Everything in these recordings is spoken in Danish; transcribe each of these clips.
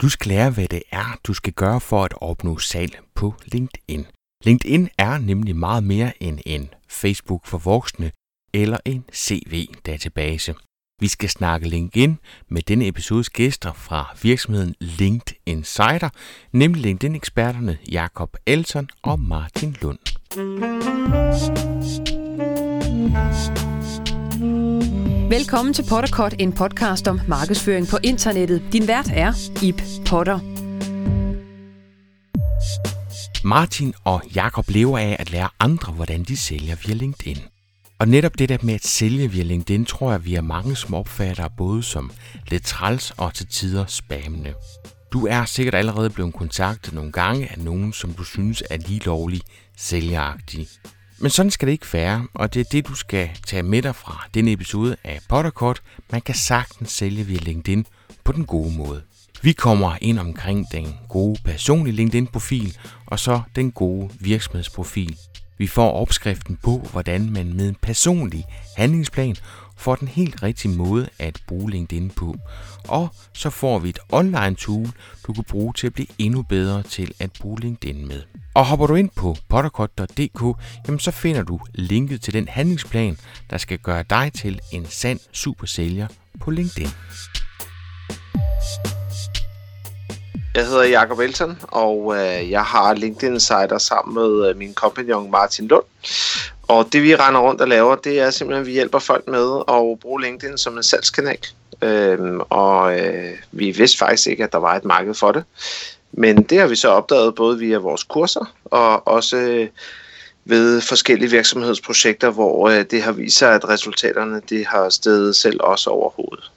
Du skal lære, hvad det er, du skal gøre for at opnå salg på LinkedIn. LinkedIn er nemlig meget mere end en Facebook for voksne eller en CV-database. Vi skal snakke LinkedIn med denne episodes gæster fra virksomheden LinkedIn Insider, nemlig LinkedIn-eksperterne Jakob Elton og Martin Lund. Velkommen til Potterkort, en podcast om markedsføring på internettet. Din vært er Ip Potter. Martin og Jakob lever af at lære andre, hvordan de sælger via LinkedIn. Og netop det der med at sælge via LinkedIn, tror jeg, vi er mange som opfatter både som lidt træls og til tider spammende. Du er sikkert allerede blevet kontaktet nogle gange af nogen, som du synes er lige lovlig sælgeragtig. Men sådan skal det ikke være, og det er det, du skal tage med dig fra denne episode af Potterkort. Man kan sagtens sælge via LinkedIn på den gode måde. Vi kommer ind omkring den gode personlige LinkedIn-profil, og så den gode virksomhedsprofil. Vi får opskriften på, hvordan man med en personlig handlingsplan får den helt rigtige måde at bruge LinkedIn på. Og så får vi et online tool, du kan bruge til at blive endnu bedre til at bruge LinkedIn med. Og hopper du ind på potterkort.dk, jamen så finder du linket til den handlingsplan, der skal gøre dig til en sand super sælger på LinkedIn. Jeg hedder Jakob Elton, og øh, jeg har LinkedIn Insider sammen med øh, min kompagnon Martin Lund. Og det vi render rundt og laver, det er simpelthen, at vi hjælper folk med at bruge LinkedIn som en salgskanal. Øhm, og øh, vi vidste faktisk ikke, at der var et marked for det. Men det har vi så opdaget både via vores kurser og også øh, ved forskellige virksomhedsprojekter, hvor øh, det har vist sig, at resultaterne det har stedet selv også over hovedet.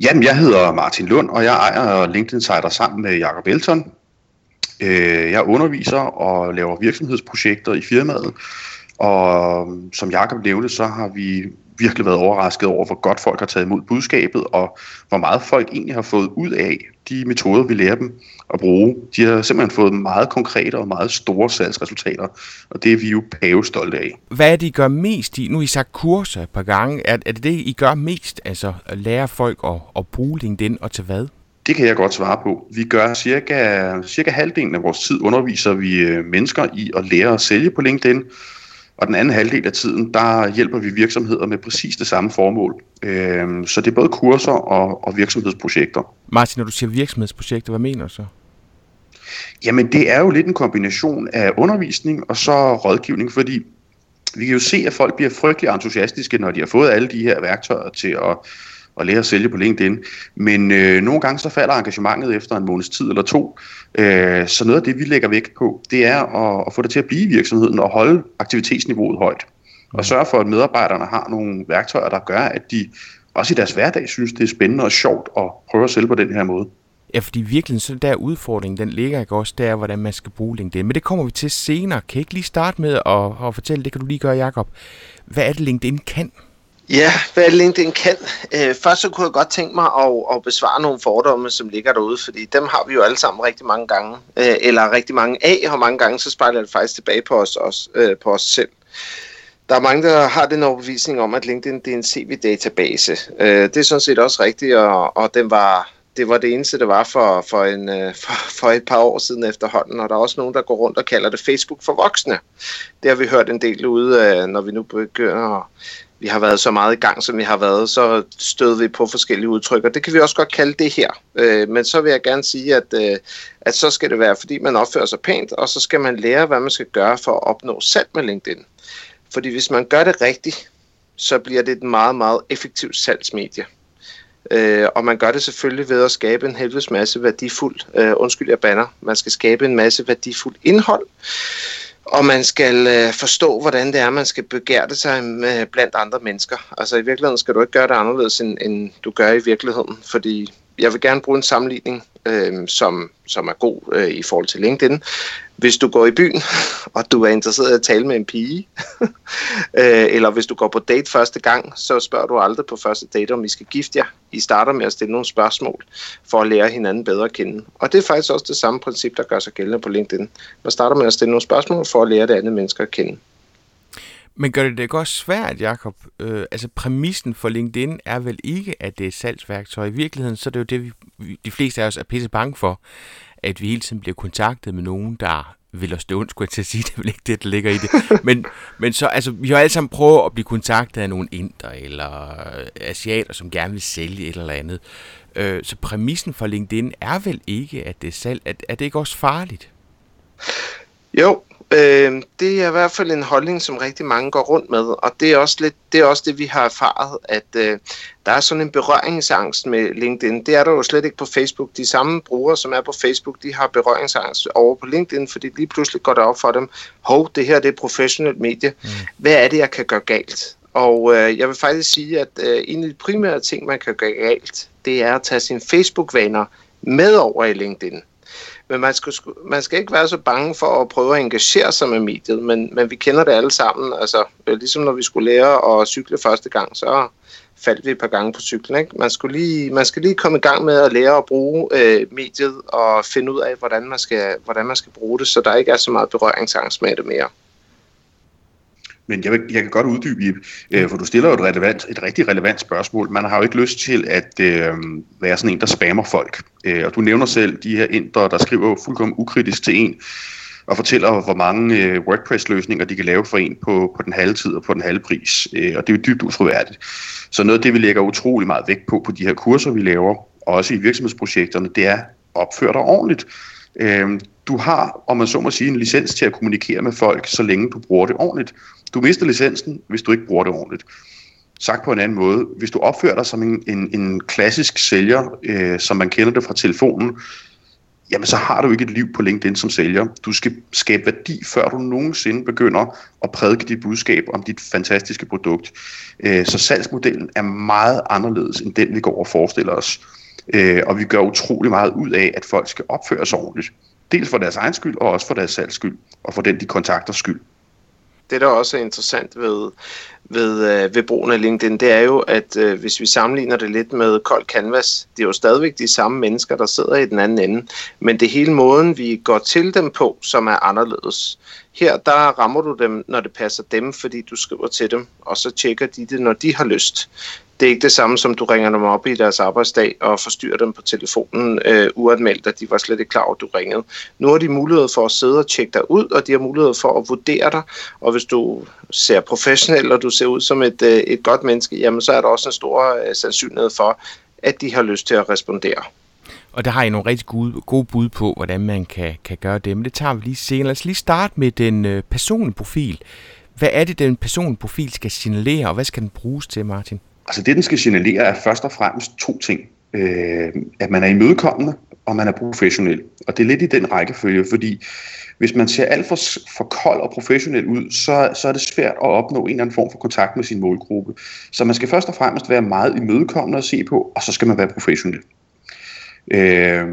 Jamen, jeg hedder Martin Lund, og jeg ejer LinkedIn Insider sammen med Jakob Elton. Øh, jeg underviser og laver virksomhedsprojekter i firmaet, og som Jakob nævnte, så har vi virkelig været overrasket over, hvor godt folk har taget imod budskabet, og hvor meget folk egentlig har fået ud af de metoder, vi lærer dem at bruge. De har simpelthen fået meget konkrete og meget store salgsresultater, og det er vi jo pavestolte af. Hvad er det, I gør mest i? Nu har I sagt kurser et par gange. Er, er det det, I gør mest? Altså at lære folk at, at bruge LinkedIn og til hvad? Det kan jeg godt svare på. Vi gør cirka, cirka halvdelen af vores tid underviser vi øh, mennesker i at lære at sælge på LinkedIn, og den anden halvdel af tiden, der hjælper vi virksomheder med præcis det samme formål. Øhm, så det er både kurser og, og virksomhedsprojekter. Martin, når du siger virksomhedsprojekter, hvad mener du så? Jamen, det er jo lidt en kombination af undervisning og så rådgivning, fordi vi kan jo se, at folk bliver frygtelig entusiastiske, når de har fået alle de her værktøjer til at og lære at sælge på LinkedIn. Men øh, nogle gange så falder engagementet efter en måneds tid eller to. Øh, så noget af det, vi lægger vægt på, det er at, at få det til at blive i virksomheden og holde aktivitetsniveauet højt. Og sørge for, at medarbejderne har nogle værktøjer, der gør, at de også i deres hverdag synes, det er spændende og sjovt at prøve at sælge på den her måde. Ja, fordi virkelig så der udfordringen, den ligger ikke også der, hvordan man skal bruge LinkedIn. Men det kommer vi til senere. Kan jeg ikke lige starte med at, at fortælle, det kan du lige gøre, Jakob. Hvad er det, LinkedIn kan? Ja, hvad LinkedIn kan. Øh, først så kunne jeg godt tænke mig at, at besvare nogle fordomme, som ligger derude, fordi dem har vi jo alle sammen rigtig mange gange, øh, eller rigtig mange af, og mange gange så spejler det faktisk tilbage på os, os, øh, på os selv. Der er mange, der har den overbevisning om, at LinkedIn det er en CV-database. Øh, det er sådan set også rigtigt, og, og den var, det var det eneste, det var for, for, en, øh, for, for et par år siden efterhånden, og der er også nogen, der går rundt og kalder det Facebook for voksne. Det har vi hørt en del ude, øh, når vi nu begynder at vi har været så meget i gang, som vi har været, så støder vi på forskellige udtryk, og det kan vi også godt kalde det her. Øh, men så vil jeg gerne sige, at, øh, at så skal det være, fordi man opfører sig pænt, og så skal man lære, hvad man skal gøre for at opnå salg med LinkedIn. Fordi hvis man gør det rigtigt, så bliver det et meget, meget effektivt salgsmedie. Øh, og man gør det selvfølgelig ved at skabe en helvedes masse værdifuld, øh, undskyld jeg banner, man skal skabe en masse værdifuld indhold, og man skal øh, forstå, hvordan det er, man skal begære sig med, blandt andre mennesker. Altså i virkeligheden skal du ikke gøre det anderledes, end, end du gør i virkeligheden, fordi jeg vil gerne bruge en sammenligning, øh, som, som er god øh, i forhold til LinkedIn. Hvis du går i byen, og du er interesseret i at tale med en pige, øh, eller hvis du går på date første gang, så spørger du aldrig på første date, om I skal gifte jer. I starter med at stille nogle spørgsmål, for at lære hinanden bedre at kende. Og det er faktisk også det samme princip, der gør sig gældende på LinkedIn. Man starter med at stille nogle spørgsmål, for at lære det andet mennesker at kende. Men gør det det også svært, Jakob? Øh, altså præmissen for LinkedIn er vel ikke, at det er et salgsværktøj. I virkeligheden så er det jo det, vi de fleste af os er pisse bange for, at vi hele tiden bliver kontaktet med nogen, der vil os det ondt, skulle jeg til at sige, det er vel ikke det, der ligger i det. Men, men så, altså, vi har alle sammen prøvet at blive kontaktet af nogle inder eller øh, asiater, som gerne vil sælge et eller andet. Øh, så præmissen for LinkedIn er vel ikke, at det er salg. Er, er det ikke også farligt? Jo, øh, det er i hvert fald en holdning, som rigtig mange går rundt med, og det er også, lidt, det, er også det, vi har erfaret, at øh, der er sådan en berøringsangst med LinkedIn. Det er der jo slet ikke på Facebook. De samme brugere, som er på Facebook, de har berøringsangst over på LinkedIn, fordi lige pludselig går det op for dem, hov, det her det er professionelt medie. Mm. Hvad er det, jeg kan gøre galt? Og øh, jeg vil faktisk sige, at øh, en af de primære ting, man kan gøre galt, det er at tage sine Facebook-vaner med over i LinkedIn. Men man skal, man skal ikke være så bange for at prøve at engagere sig med mediet, men, men vi kender det alle sammen. Altså, øh, ligesom når vi skulle lære at cykle første gang, så faldt vi et par gange på cyklen. Ikke? Man, skulle lige, man skal lige komme i gang med at lære at bruge øh, mediet og finde ud af, hvordan man, skal, hvordan man skal bruge det, så der ikke er så meget berøringsangst med det mere. Men jeg, vil, jeg kan godt uddybe, øh, for du stiller jo et, relevant, et rigtig relevant spørgsmål. Man har jo ikke lyst til at øh, være sådan en, der spammer folk. Øh, og du nævner selv de her indre, der skriver fuldkommen ukritisk til en, og fortæller, hvor mange øh, WordPress-løsninger de kan lave for en på, på den halve tid og på den halve pris. Øh, og det er jo dybt utroværdigt. Så noget af det, vi lægger utrolig meget vægt på på de her kurser, vi laver, og også i virksomhedsprojekterne, det er opfør dig ordentligt. Øh, du har, om man så må sige, en licens til at kommunikere med folk, så længe du bruger det ordentligt. Du mister licensen, hvis du ikke bruger det ordentligt. Sagt på en anden måde, hvis du opfører dig som en, en, en klassisk sælger, øh, som man kender det fra telefonen, jamen så har du ikke et liv på LinkedIn som sælger. Du skal skabe værdi, før du nogensinde begynder at prædike dit budskab om dit fantastiske produkt. Øh, så salgsmodellen er meget anderledes end den, vi går og forestiller os. Øh, og vi gør utrolig meget ud af, at folk skal opføre sig ordentligt. Dels for deres egen skyld, og også for deres salgs skyld, og for den, de kontakter skyld det, der også er interessant ved, ved, øh, ved brugen af LinkedIn, det er jo, at øh, hvis vi sammenligner det lidt med kold Canvas, det er jo stadigvæk de samme mennesker, der sidder i den anden ende, men det hele måden, vi går til dem på, som er anderledes. Her, der rammer du dem, når det passer dem, fordi du skriver til dem, og så tjekker de det, når de har lyst det er ikke det samme som, du ringer dem op i deres arbejdsdag og forstyrrer dem på telefonen øh, uanmeldt, at de var slet ikke klar over, at du ringede. Nu har de mulighed for at sidde og tjekke dig ud, og de har mulighed for at vurdere dig, og hvis du ser professionel, og du ser ud som et, øh, et godt menneske, jamen så er der også en stor øh, sandsynlighed for, at de har lyst til at respondere. Og der har I nogle rigtig gode, gode bud på, hvordan man kan, kan gøre det. Men det tager vi lige senere. Lad os lige starte med den øh, personlige profil. Hvad er det, den personlige profil skal signalere, og hvad skal den bruges til, Martin? Altså det, den skal signalere, er først og fremmest to ting. Øh, at man er imødekommende, og man er professionel. Og det er lidt i den rækkefølge, fordi hvis man ser alt for, for kold og professionel ud, så, så er det svært at opnå en eller anden form for kontakt med sin målgruppe. Så man skal først og fremmest være meget imødekommende at se på, og så skal man være professionel. Øh,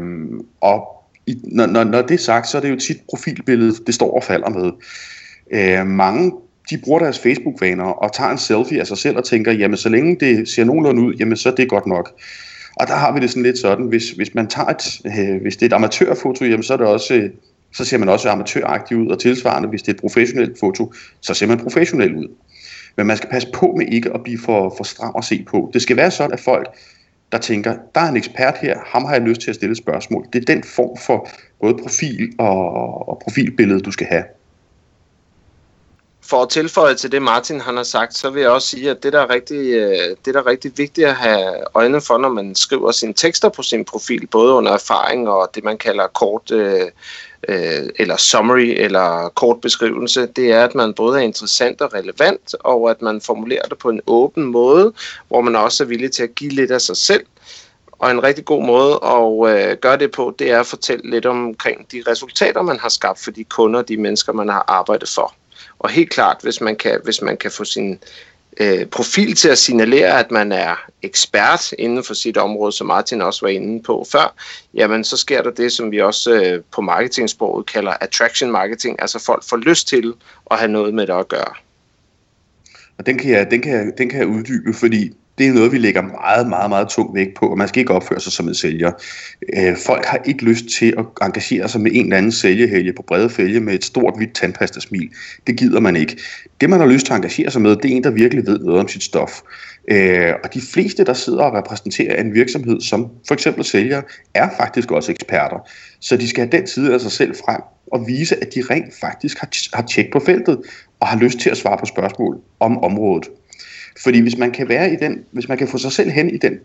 og i, når, når, når det er sagt, så er det jo tit profilbilledet, det står og falder med. Øh, mange de bruger deres Facebook-vaner og tager en selfie af sig selv og tænker, jamen så længe det ser nogenlunde ud, jamen så er det godt nok. Og der har vi det sådan lidt sådan, hvis, hvis man tager et, øh, hvis det er et amatørfoto, jamen så er det også, øh, så ser man også amatøragtig ud, og tilsvarende, hvis det er et professionelt foto, så ser man professionel ud. Men man skal passe på med ikke at blive for, for stram at se på. Det skal være sådan, at folk, der tænker, der er en ekspert her, ham har jeg lyst til at stille et spørgsmål. Det er den form for både profil og, og profilbillede, du skal have for at tilføje til det, Martin han har sagt, så vil jeg også sige, at det der, er rigtig, øh, det der er rigtig vigtigt at have øjnene for, når man skriver sine tekster på sin profil, både under erfaring og det, man kalder kort øh, øh, eller summary eller kort beskrivelse, det er, at man både er interessant og relevant, og at man formulerer det på en åben måde, hvor man også er villig til at give lidt af sig selv. Og en rigtig god måde at øh, gøre det på, det er at fortælle lidt omkring de resultater, man har skabt for de kunder, de mennesker, man har arbejdet for. Og helt klart, hvis man kan, hvis man kan få sin øh, profil til at signalere, at man er ekspert inden for sit område, som Martin også var inde på før, jamen så sker der det, som vi også øh, på marketingsproget kalder attraction marketing, altså folk får lyst til at have noget med det at gøre. Og den kan jeg, den kan jeg, den kan jeg uddybe, fordi det er noget, vi lægger meget, meget, meget tung vægt på, og man skal ikke opføre sig som en sælger. Øh, folk har ikke lyst til at engagere sig med en eller anden sælgehælge på brede fælge med et stort, hvidt tandpastasmil. Det gider man ikke. Det, man har lyst til at engagere sig med, det er en, der virkelig ved noget om sit stof. Øh, og de fleste, der sidder og repræsenterer en virksomhed, som for eksempel sælger, er faktisk også eksperter. Så de skal have den side af sig selv frem og vise, at de rent faktisk har, har tjek på feltet og har lyst til at svare på spørgsmål om området. Fordi hvis man kan være i den, hvis man kan få sig selv hen i den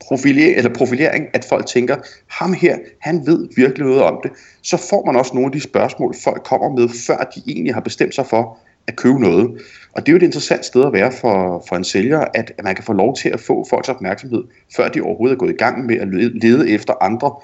profilering, eller profilering, at folk tænker, ham her, han ved virkelig noget om det, så får man også nogle af de spørgsmål, folk kommer med, før de egentlig har bestemt sig for at købe noget. Og det er jo et interessant sted at være for, for en sælger, at man kan få lov til at få folks opmærksomhed, før de overhovedet er gået i gang med at lede efter andre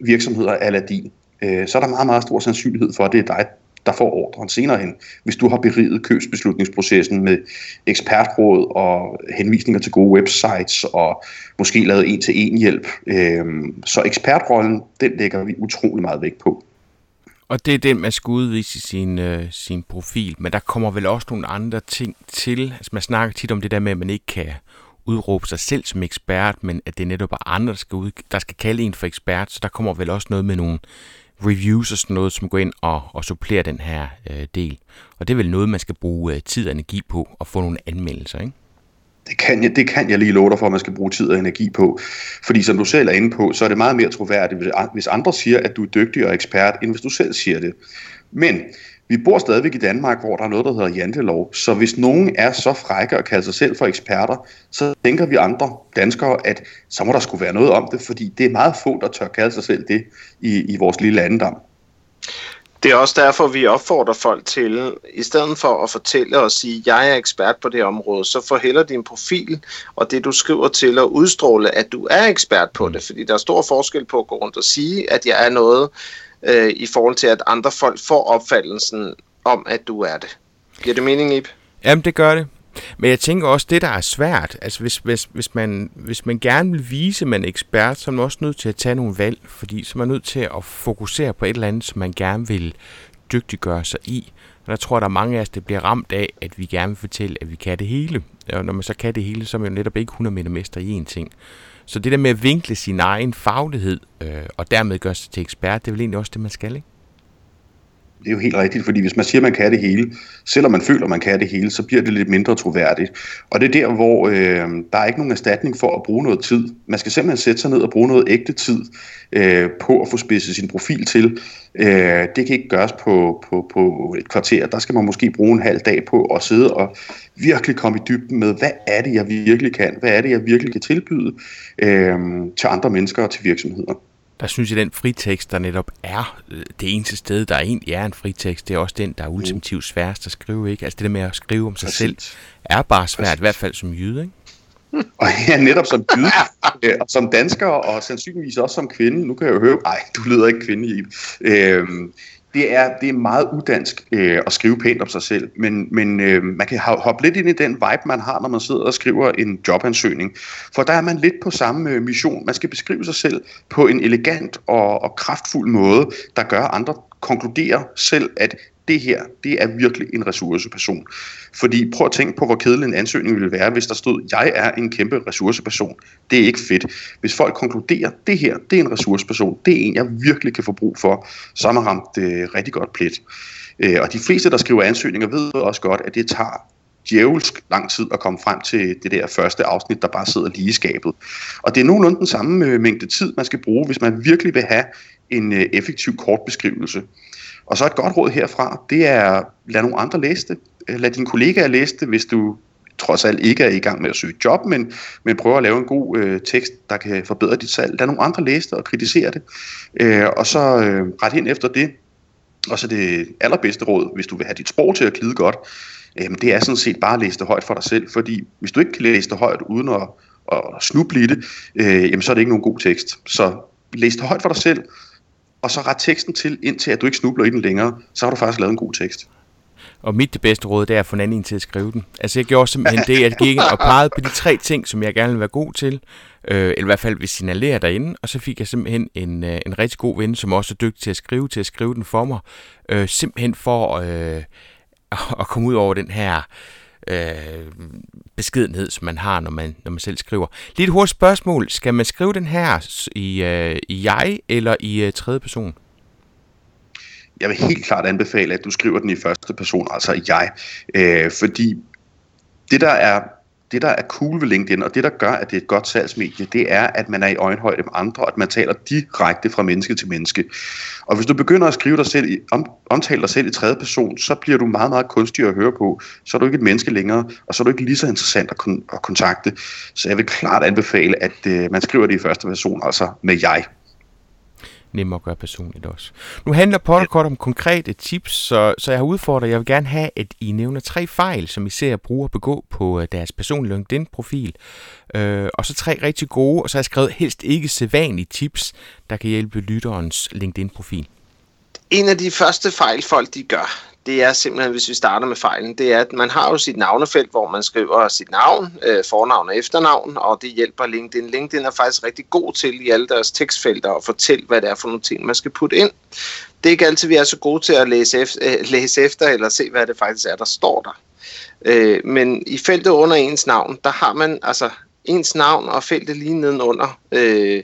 virksomheder af din. Øh, så er der meget, meget stor sandsynlighed for, at det er dig, der får ordren senere hen, hvis du har beriget købsbeslutningsprocessen med ekspertråd og henvisninger til gode websites og måske lavet en-til-en hjælp. Øhm, så ekspertrollen, den lægger vi utrolig meget vægt på. Og det er den, man skal udvise i sin, øh, sin profil, men der kommer vel også nogle andre ting til. Altså man snakker tit om det der med, at man ikke kan udråbe sig selv som ekspert, men at det netop er andre, der skal, ud, der skal kalde en for ekspert, så der kommer vel også noget med nogle reviews og sådan noget, som går ind og, og supplerer den her øh, del. Og det er vel noget, man skal bruge øh, tid og energi på at få nogle anmeldelser, ikke? Det kan, jeg, det kan jeg lige love dig for, at man skal bruge tid og energi på. Fordi som du selv er inde på, så er det meget mere troværdigt, hvis andre siger, at du er dygtig og ekspert, end hvis du selv siger det. Men vi bor stadigvæk i Danmark, hvor der er noget, der hedder jantelov. Så hvis nogen er så frække og kalder sig selv for eksperter, så tænker vi andre danskere, at så må der skulle være noget om det, fordi det er meget få, der tør kalde sig selv det i, i vores lille landedam. Det er også derfor, vi opfordrer folk til, i stedet for at fortælle og sige, jeg er ekspert på det område, så forhælder din profil og det, du skriver til at udstråle, at du er ekspert på det. Fordi der er stor forskel på at gå rundt og sige, at jeg er noget, øh, i forhold til, at andre folk får opfattelsen om, at du er det. Giver det mening, Ip? Jamen, det gør det. Men jeg tænker også, det der er svært, altså hvis, hvis, hvis, man, hvis man gerne vil vise, at man er ekspert, så er man også nødt til at tage nogle valg, fordi så er man nødt til at fokusere på et eller andet, som man gerne vil dygtiggøre sig i. Og der tror jeg, der er mange af os, der bliver ramt af, at vi gerne vil fortælle, at vi kan det hele. Og når man så kan det hele, så er man jo netop ikke 100 meter mester i én ting. Så det der med at vinkle sin egen faglighed, øh, og dermed gøre sig til ekspert, det er vel egentlig også det, man skal, ikke? Det er jo helt rigtigt, fordi hvis man siger, at man kan det hele, selvom man føler, at man kan det hele, så bliver det lidt mindre troværdigt. Og det er der, hvor øh, der er ikke nogen erstatning for at bruge noget tid. Man skal simpelthen sætte sig ned og bruge noget ægte tid øh, på at få spidset sin profil til. Øh, det kan ikke gøres på, på, på et kvarter. Der skal man måske bruge en halv dag på at sidde og virkelig komme i dybden med, hvad er det, jeg virkelig kan? Hvad er det, jeg virkelig kan tilbyde øh, til andre mennesker og til virksomheder? Der synes jeg, den fritekst, der netop er øh, det eneste sted, der egentlig er en fritekst, det er også den, der er mm. ultimativt sværest at skrive. Ikke? Altså det der med at skrive om sig Præcis. selv, er bare svært, Præcis. i hvert fald som jyde. Ikke? Og ja, netop som jyde, øh, og som dansker, og sandsynligvis også som kvinde. Nu kan jeg jo høre, nej, du lyder ikke kvinde i. Øh, det er, det er meget udansk øh, at skrive pænt om sig selv, men, men øh, man kan hoppe lidt ind i den vibe, man har, når man sidder og skriver en jobansøgning. For der er man lidt på samme øh, mission. Man skal beskrive sig selv på en elegant og, og kraftfuld måde, der gør andre konkludere selv, at det her, det er virkelig en ressourceperson. Fordi prøv at tænke på, hvor kedelig en ansøgning ville være, hvis der stod, jeg er en kæmpe ressourceperson. Det er ikke fedt. Hvis folk konkluderer, det her, det er en ressourceperson, det er en, jeg virkelig kan få brug for, så har man ramt øh, rigtig godt plet. Øh, og de fleste, der skriver ansøgninger, ved også godt, at det tager djævelsk lang tid at komme frem til det der første afsnit, der bare sidder lige i skabet. Og det er nogenlunde den samme øh, mængde tid, man skal bruge, hvis man virkelig vil have en øh, effektiv kort beskrivelse. Og så et godt råd herfra, det er, lad nogle andre læse det. Øh, lad dine kollegaer læse det, hvis du trods alt ikke er i gang med at søge job, men, men prøver at lave en god øh, tekst, der kan forbedre dit salg. Lad nogle andre læse det og kritisere det. Øh, og så øh, ret hen efter det. Og så det allerbedste råd, hvis du vil have dit sprog til at glide godt, øh, det er sådan set bare at læse det højt for dig selv. Fordi hvis du ikke kan læse det højt uden at, at snuble i det, øh, jamen, så er det ikke nogen god tekst. Så læs det højt for dig selv, og så ret teksten til, indtil at du ikke snubler i den længere, så har du faktisk lavet en god tekst. Og mit det bedste råd, det er at få en anden til at skrive den. Altså jeg gjorde simpelthen det, at jeg gik og pegede på de tre ting, som jeg gerne vil være god til, øh, eller i hvert fald vil signalere derinde, og så fik jeg simpelthen en, øh, en rigtig god ven, som også er dygtig til at skrive, til at skrive den for mig, øh, simpelthen for øh, at komme ud over den her øh, beskedenhed, som man har, når man, når man selv skriver. Lidt hurtigt spørgsmål. Skal man skrive den her i, øh, i jeg eller i øh, tredje person? Jeg vil helt klart anbefale, at du skriver den i første person, altså jeg. Øh, fordi det, der er det, der er cool ved LinkedIn, og det, der gør, at det er et godt salgsmedie, det er, at man er i øjenhøjde med andre, og at man taler direkte fra menneske til menneske. Og hvis du begynder at skrive dig selv i, om, omtale dig selv i tredje person, så bliver du meget, meget kunstig at høre på. Så er du ikke et menneske længere, og så er du ikke lige så interessant at, kon- at kontakte. Så jeg vil klart anbefale, at øh, man skriver det i første person, altså med jeg nemmere at gøre personligt også. Nu handler podcast om konkrete tips, så, så jeg har udfordret, jeg vil gerne have, at I nævner tre fejl, som I ser brugere begå på øh, deres personlige LinkedIn-profil, øh, og så tre rigtig gode, og så har jeg skrevet helst ikke sædvanlige tips, der kan hjælpe lytterens LinkedIn-profil. En af de første fejl, folk de gør, det er simpelthen, hvis vi starter med fejlen, det er, at man har jo sit navnefelt, hvor man skriver sit navn, øh, fornavn og efternavn, og det hjælper LinkedIn. LinkedIn er faktisk rigtig god til i alle deres tekstfelter at fortælle, hvad det er for nogle ting, man skal putte ind. Det er ikke altid, vi er så gode til at læse efter, øh, læse efter eller se, hvad det faktisk er, der står der. Øh, men i feltet under ens navn, der har man altså ens navn og feltet lige nedenunder, øh,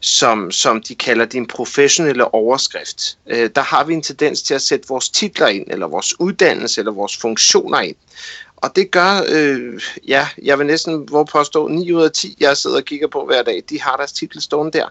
som, som de kalder din professionelle overskrift. Øh, der har vi en tendens til at sætte vores titler ind, eller vores uddannelse, eller vores funktioner ind. Og det gør, øh, ja, jeg vil næsten hvor påstå, 9 ud af 10, jeg sidder og kigger på hver dag, de har deres titel stående der.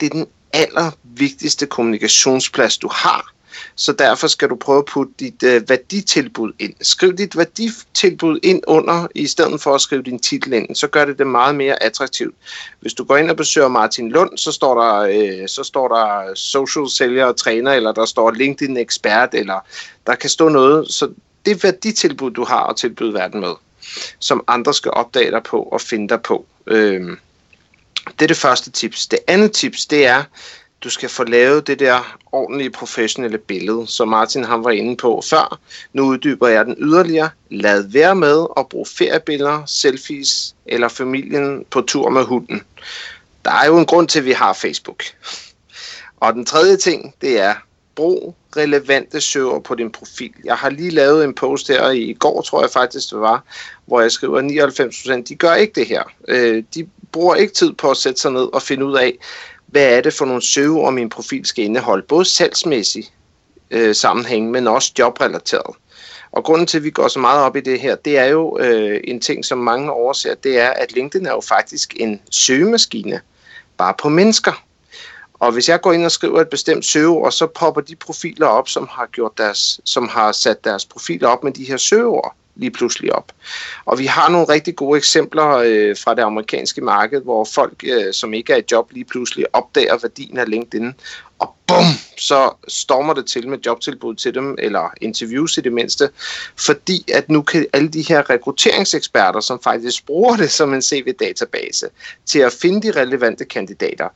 Det er den allervigtigste kommunikationsplads, du har så derfor skal du prøve at putte dit øh, værditilbud ind. Skriv dit værditilbud ind under, i stedet for at skrive din titel ind. Så gør det det meget mere attraktivt. Hvis du går ind og besøger Martin Lund, så står der, øh, så står der social sælger og træner, eller der står LinkedIn ekspert, eller der kan stå noget. Så det værditilbud, du har at tilbyde verden med, som andre skal opdage dig på og finde dig på. Øh, det er det første tips. Det andet tips, det er, du skal få lavet det der ordentlige professionelle billede, som Martin han var inde på før. Nu uddyber jeg den yderligere. Lad være med at bruge feriebilleder, selfies eller familien på tur med hunden. Der er jo en grund til, at vi har Facebook. Og den tredje ting, det er, brug relevante søger på din profil. Jeg har lige lavet en post her i går, tror jeg faktisk det var, hvor jeg skriver, at 99% de gør ikke det her. Øh, de bruger ikke tid på at sætte sig ned og finde ud af, hvad er det for nogle søgeord, min profil skal indeholde, både salgsmæssigt øh, sammenhæng, men også jobrelateret. Og grunden til, at vi går så meget op i det her, det er jo øh, en ting, som mange overser, det er, at LinkedIn er jo faktisk en søgemaskine, bare på mennesker. Og hvis jeg går ind og skriver et bestemt søgeord, så popper de profiler op, som har, gjort deres, som har sat deres profiler op med de her søgeord lige pludselig op. Og vi har nogle rigtig gode eksempler øh, fra det amerikanske marked, hvor folk, øh, som ikke er i job, lige pludselig opdager værdien af LinkedIn, og bum, så stormer det til med jobtilbud til dem, eller interviews i det mindste, fordi at nu kan alle de her rekrutteringseksperter, som faktisk bruger det som en CV-database, til at finde de relevante kandidater,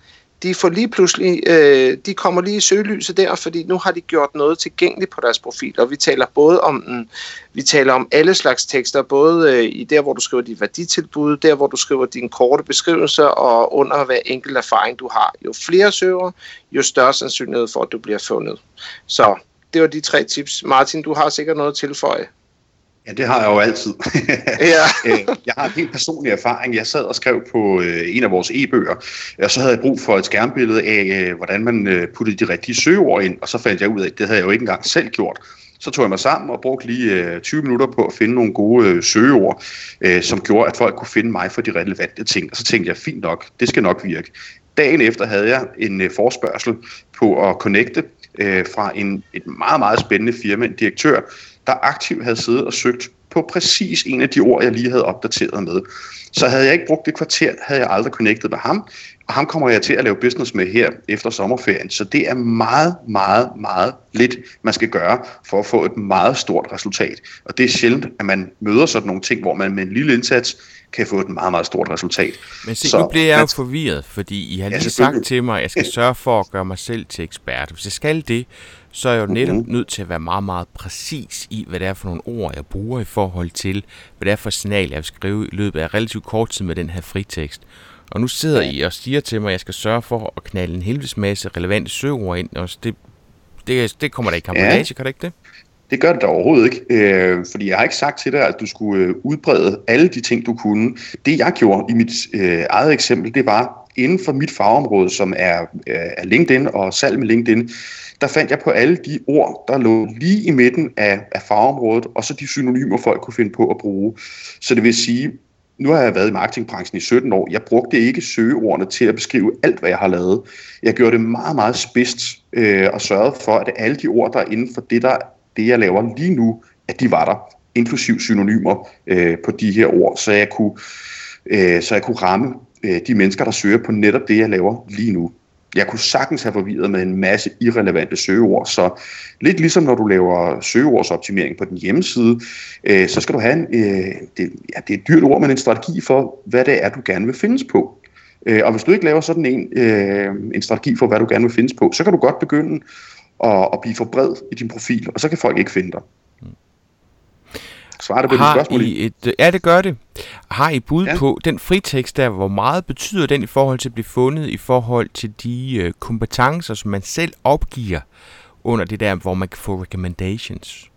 de får lige pludselig, øh, de kommer lige i søgelyset der, fordi nu har de gjort noget tilgængeligt på deres profil, og vi taler både om den, vi taler om alle slags tekster, både øh, i der, hvor du skriver dit værditilbud, der, hvor du skriver dine korte beskrivelser, og under hver enkelt erfaring, du har. Jo flere søger, jo større sandsynlighed for, at du bliver fundet. Så det var de tre tips. Martin, du har sikkert noget at tilføje. Ja, det har jeg jo altid. ja. Øh, jeg har en helt personlig erfaring. Jeg sad og skrev på øh, en af vores e-bøger, og så havde jeg brug for et skærmbillede af, øh, hvordan man puttede de rigtige søgeord ind, og så fandt jeg ud af, at det havde jeg jo ikke engang selv gjort. Så tog jeg mig sammen og brugte lige 20 minutter på at finde nogle gode søgeord, som gjorde, at folk kunne finde mig for de relevante ting. Og så tænkte jeg, fint nok, det skal nok virke. Dagen efter havde jeg en forspørgsel på at connecte fra en, et meget, meget spændende firma, en direktør, der aktivt havde siddet og søgt på præcis en af de ord, jeg lige havde opdateret med. Så havde jeg ikke brugt det kvarter, havde jeg aldrig connectet med ham, og ham kommer jeg til at lave business med her efter sommerferien. Så det er meget, meget, meget lidt, man skal gøre for at få et meget stort resultat. Og det er sjældent, at man møder sådan nogle ting, hvor man med en lille indsats kan få et meget, meget stort resultat. Men se, så, nu bliver jeg jo forvirret, fordi I har lige ja, sagt til mig, at jeg skal sørge for at gøre mig selv til ekspert. Hvis jeg skal det, så er jeg jo netop mm-hmm. nødt til at være meget, meget præcis i, hvad det er for nogle ord, jeg bruger i forhold til, hvad det er for signal, jeg vil skrive i løbet af relativt kort tid med den her fritekst. Og nu sidder I og siger til mig, at jeg skal sørge for at knalde en helvedes masse relevante søgeord ind, og det, det, det kommer der i kampolage, ja. kan det ikke det? Det gør det da overhovedet ikke, øh, fordi jeg har ikke sagt til dig, at du skulle øh, udbrede alle de ting, du kunne. Det jeg gjorde i mit øh, eget eksempel, det var inden for mit fagområde, som er, øh, er LinkedIn og salg med LinkedIn, der fandt jeg på alle de ord, der lå lige i midten af, af fagområdet, og så de synonymer, folk kunne finde på at bruge. Så det vil sige, nu har jeg været i marketingbranchen i 17 år. Jeg brugte ikke søgeordene til at beskrive alt, hvad jeg har lavet. Jeg gjorde det meget, meget spidst øh, og sørgede for, at alle de ord, der er inden for det, der, det jeg laver lige nu, at de var der, inklusiv synonymer øh, på de her ord, så jeg kunne, øh, så jeg kunne ramme øh, de mennesker, der søger på netop det, jeg laver lige nu. Jeg kunne sagtens have forvirret med en masse irrelevante søgeord, så lidt ligesom når du laver søgeordsoptimering på din hjemmeside, øh, så skal du have en, øh, det, ja, det er et dyrt ord, men en strategi for, hvad det er, du gerne vil findes på. Øh, og hvis du ikke laver sådan en, øh, en strategi for, hvad du gerne vil findes på, så kan du godt begynde at, at blive for bred i din profil, og så kan folk ikke finde dig. Svarer det på har spørgsmål? I et, ja, det gør det. Har I bud ja. på den fritekst der, hvor meget betyder den i forhold til at blive fundet i forhold til de øh, kompetencer, som man selv opgiver under det der, hvor man kan få recommendations?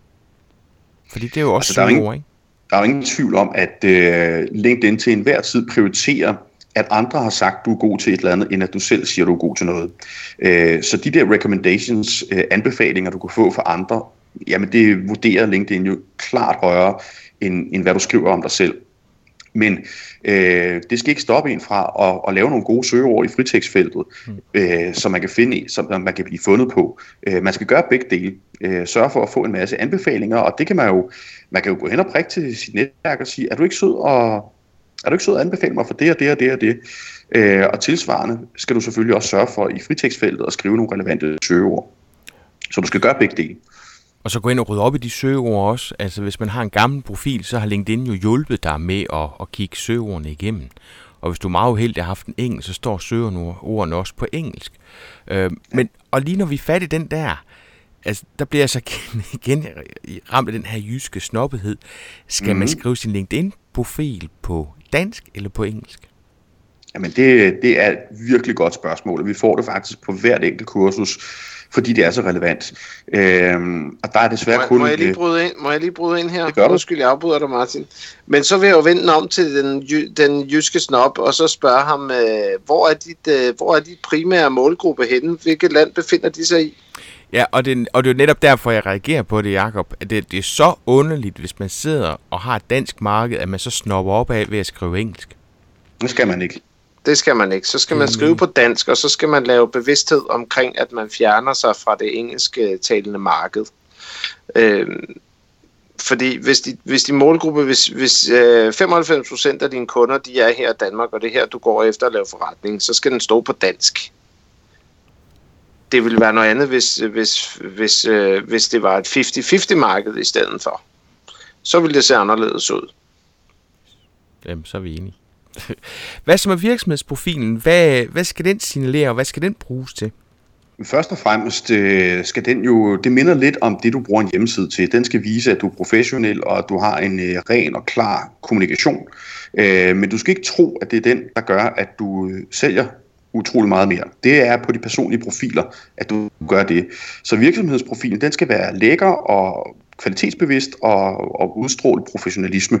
Fordi det er jo også altså, der er ingen, ord, ikke? Der er jo ingen tvivl om, at øh, LinkedIn til enhver tid prioriterer at andre har sagt, du er god til et eller andet, end at du selv siger, du er god til noget. Øh, så de der recommendations, øh, anbefalinger, du kan få fra andre, jamen det vurderer LinkedIn jo klart højere, end, end hvad du skriver om dig selv. Men øh, det skal ikke stoppe en fra at, at lave nogle gode søgeord i fritekstfeltet, mm. øh, som man kan finde, som man kan blive fundet på. Øh, man skal gøre begge dele. Øh, sørge for at få en masse anbefalinger, og det kan man jo, man kan jo gå hen og prikke til sit netværk og sige, er du ikke sød og er du ikke sød at anbefale mig for det og det og det og det? Øh, og tilsvarende skal du selvfølgelig også sørge for i fritekstfeltet at skrive nogle relevante søgeord. Så du skal gøre begge dele. Og så gå ind og rydde op i de søgeord også. Altså hvis man har en gammel profil, så har LinkedIn jo hjulpet dig med at, at kigge søgeordene igennem. Og hvis du er meget uheldig har haft en engelsk, så står søgeordene også på engelsk. Øh, men, og lige når vi er fat i den der, altså, der bliver jeg så igen ramt af den her jyske snobbethed. Skal mm-hmm. man mhm. skrive sin LinkedIn-profil på dansk eller på engelsk? Jamen det, det er et virkelig godt spørgsmål, og vi får det faktisk på hvert enkelt kursus fordi det er så relevant. Øhm, og der er desværre må, kun... Må jeg, lige bryde ind, må jeg lige bryde ind her? Det gør du. Undskyld, jeg afbryder dig, Martin. Men så vil jeg jo vende om til den, den jyske snob, og så spørge ham, øh, hvor, er dit, øh, hvor er dit primære målgruppe henne? Hvilket land befinder de sig i? Ja, og det, og det er jo netop derfor, jeg reagerer på det, Jacob. At det, det er så underligt, hvis man sidder og har et dansk marked, at man så snopper op af ved at skrive engelsk. Det skal man ikke. Det skal man ikke. Så skal man skrive på dansk, og så skal man lave bevidsthed omkring, at man fjerner sig fra det engelske talende marked. Øhm, fordi hvis de, hvis de målgruppe, hvis, hvis øh, 95% af dine kunder, de er her i Danmark, og det er her, du går efter at lave forretning, så skal den stå på dansk. Det ville være noget andet, hvis, hvis, hvis, øh, hvis det var et 50-50 marked i stedet for. Så ville det se anderledes ud. Jamen, så er vi enige. hvad som er virksomhedsprofilen? Hvad, hvad skal den signalere, og hvad skal den bruges til? Først og fremmest øh, skal den jo, det minder lidt om det, du bruger en hjemmeside til. Den skal vise, at du er professionel, og at du har en øh, ren og klar kommunikation. Øh, men du skal ikke tro, at det er den, der gør, at du øh, sælger utrolig meget mere. Det er på de personlige profiler, at du gør det. Så virksomhedsprofilen, den skal være lækker og kvalitetsbevidst og, og udstråle professionalisme,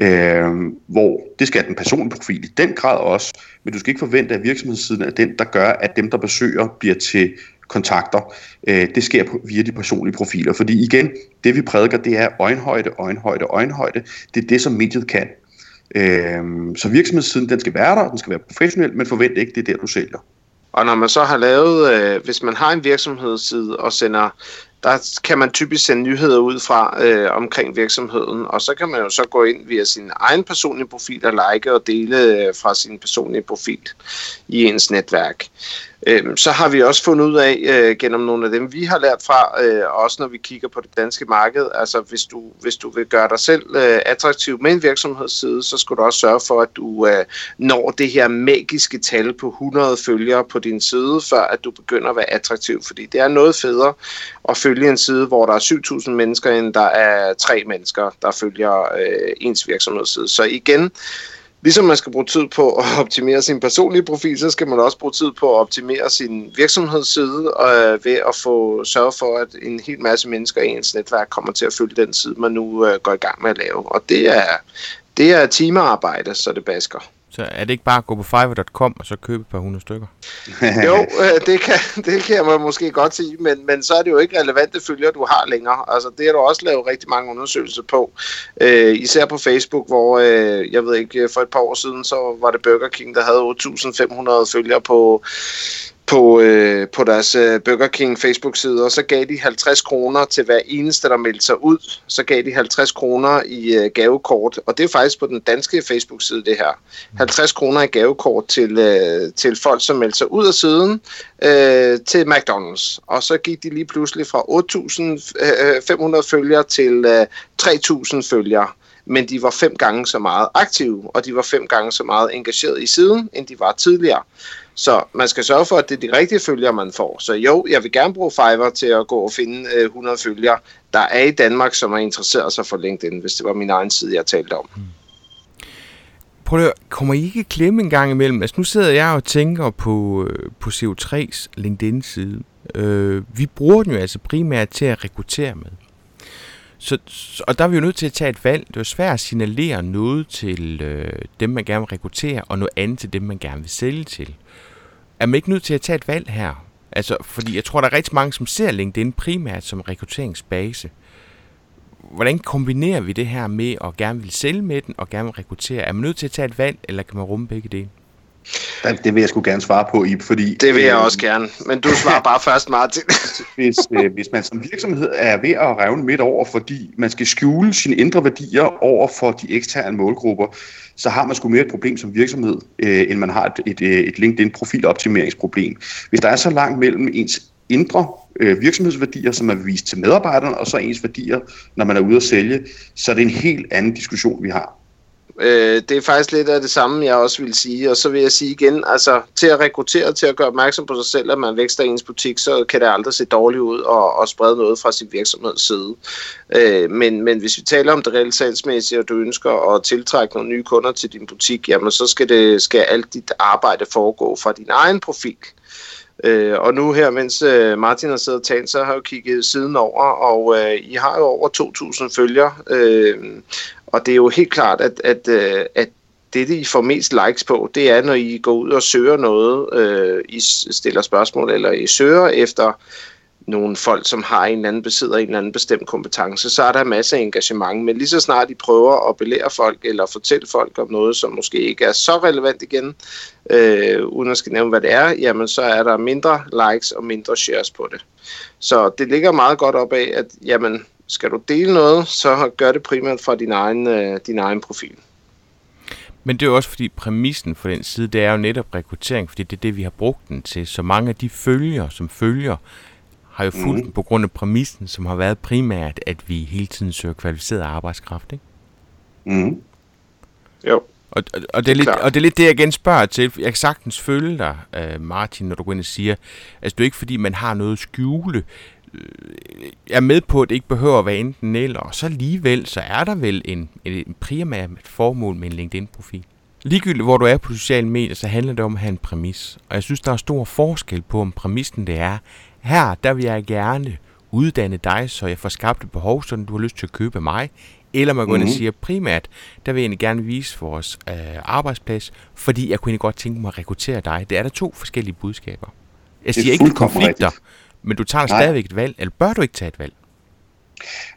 øh, hvor det skal den personlige profil i den grad også, men du skal ikke forvente, at virksomhedssiden er den, der gør, at dem, der besøger, bliver til kontakter. Øh, det sker via de personlige profiler, fordi igen, det vi prædiker, det er øjenhøjde, øjenhøjde, øjenhøjde. Det er det, som mediet kan. Øh, så virksomhedssiden, den skal være der, den skal være professionel, men forvent ikke, det er der, du sælger. Og når man så har lavet, øh, hvis man har en virksomhedsside og sender der kan man typisk sende nyheder ud fra øh, omkring virksomheden, og så kan man jo så gå ind via sin egen personlige profil og like og dele øh, fra sin personlige profil i ens netværk. Øh, så har vi også fundet ud af øh, gennem nogle af dem, vi har lært fra, øh, også når vi kigger på det danske marked, altså hvis du, hvis du vil gøre dig selv øh, attraktiv med en virksomhedsside, så skal du også sørge for, at du øh, når det her magiske tal på 100 følgere på din side, før at du begynder at være attraktiv, fordi det er noget federe at følge en side, hvor der er 7.000 mennesker, end der er tre mennesker, der følger øh, ens virksomhedsside. Så igen, Ligesom man skal bruge tid på at optimere sin personlige profil, så skal man også bruge tid på at optimere sin virksomhedsside øh, ved at få sørge for, at en hel masse mennesker i ens netværk kommer til at følge den side, man nu øh, går i gang med at lave. Og det er, det er timearbejde, så det basker. Så er det ikke bare at gå på fiverr.com og så købe et par hundrede stykker? jo, øh, det, kan, det kan jeg måske godt sige, men, men så er det jo ikke relevante følger, du har længere. Altså, det har du også lavet rigtig mange undersøgelser på. Øh, især på Facebook, hvor øh, jeg ved ikke, for et par år siden, så var det Burger King, der havde 8.500 følgere på på, øh, på deres øh, Burger King Facebook-side, og så gav de 50 kroner til hver eneste, der meldte sig ud. Så gav de 50 kroner i øh, gavekort, og det er faktisk på den danske Facebook-side, det her. 50 kroner i gavekort til, øh, til folk, som meldte sig ud af siden øh, til McDonald's. Og så gik de lige pludselig fra 8.500 øh, øh følgere til øh, 3.000 følgere men de var fem gange så meget aktive, og de var fem gange så meget engageret i siden, end de var tidligere. Så man skal sørge for, at det er de rigtige følgere, man får. Så jo, jeg vil gerne bruge Fiverr til at gå og finde øh, 100 følgere, der er i Danmark, som er interesseret sig for LinkedIn, hvis det var min egen side, jeg talte om. Hmm. Prøv at kommer I ikke klemme en gang imellem? Altså nu sidder jeg og tænker på, øh, på CO3's LinkedIn-side. Øh, vi bruger den jo altså primært til at rekruttere med. Så, og der er vi jo nødt til at tage et valg. Det er jo svært at signalere noget til øh, dem, man gerne vil rekruttere, og noget andet til dem, man gerne vil sælge til. Er man ikke nødt til at tage et valg her? Altså, fordi jeg tror, der er rigtig mange, som ser LinkedIn primært som rekrutteringsbase. Hvordan kombinerer vi det her med at gerne vil sælge med den og gerne vil rekruttere? Er man nødt til at tage et valg, eller kan man rumme begge dele? Det vil jeg sgu gerne svare på, Ib, fordi... Det vil jeg øh, også gerne, men du svarer bare først, Martin. hvis, øh, hvis man som virksomhed er ved at revne midt over, fordi man skal skjule sine indre værdier over for de eksterne målgrupper, så har man sgu mere et problem som virksomhed, øh, end man har et, et, øh, et LinkedIn-profiloptimeringsproblem. Hvis der er så langt mellem ens indre øh, virksomhedsværdier, som er vist til medarbejderne, og så ens værdier, når man er ude at sælge, så er det en helt anden diskussion, vi har. Øh, det er faktisk lidt af det samme, jeg også vil sige. Og så vil jeg sige igen, altså til at rekruttere, til at gøre opmærksom på sig selv, at man vækster ens butik, så kan det aldrig se dårligt ud og, og sprede noget fra sin virksomheds side. Øh, men, men hvis vi taler om det reelt salgsmæssige, og du ønsker at tiltrække nogle nye kunder til din butik, jamen så skal, det, skal alt dit arbejde foregå fra din egen profil. Øh, og nu her, mens øh, Martin har siddet og talt, så har jeg jo kigget siden over, og øh, I har jo over 2.000 følgere. Øh, og det er jo helt klart, at, at, øh, at det, I får mest likes på, det er, når I går ud og søger noget, øh, I stiller spørgsmål, eller I søger efter nogle folk, som har en eller anden besidder en eller anden bestemt kompetence, så er der masser af engagement. Men lige så snart I prøver at belære folk, eller fortælle folk om noget, som måske ikke er så relevant igen, øh, uden at skal nævne, hvad det er, jamen så er der mindre likes og mindre shares på det. Så det ligger meget godt op af, at jamen, skal du dele noget, så gør det primært fra din egen, øh, din egen profil. Men det er jo også fordi præmissen for den side, det er jo netop rekruttering, fordi det er det, vi har brugt den til. Så mange af de følger, som følger, har jo fulgt mm. på grund af præmissen, som har været primært, at vi hele tiden søger kvalificeret arbejdskraft, ikke? Mm. Jo. Og, og, og, det er lidt, og det er lidt det, jeg igen spørger til. Jeg kan sagtens følge dig, uh, Martin, når du går ind og siger, altså det er ikke fordi, man har noget at skjule. Jeg er med på, at det ikke behøver at være enten eller, og så alligevel, så er der vel en, en primært formål med en LinkedIn-profil. Ligegyldigt hvor du er på sociale medier, så handler det om at have en præmis. Og jeg synes, der er stor forskel på, om præmissen det er, her der vil jeg gerne uddanne dig, så jeg får skabt et behov, så du har lyst til at købe mig. Eller man går mm-hmm. og siger primært, der vil jeg egentlig gerne vise vores øh, arbejdsplads, fordi jeg kunne egentlig godt tænke mig at rekruttere dig. Det er der to forskellige budskaber. Jeg siger ikke konflikter, rigtigt. Men du tager Nej. stadigvæk et valg, eller bør du ikke tage et valg?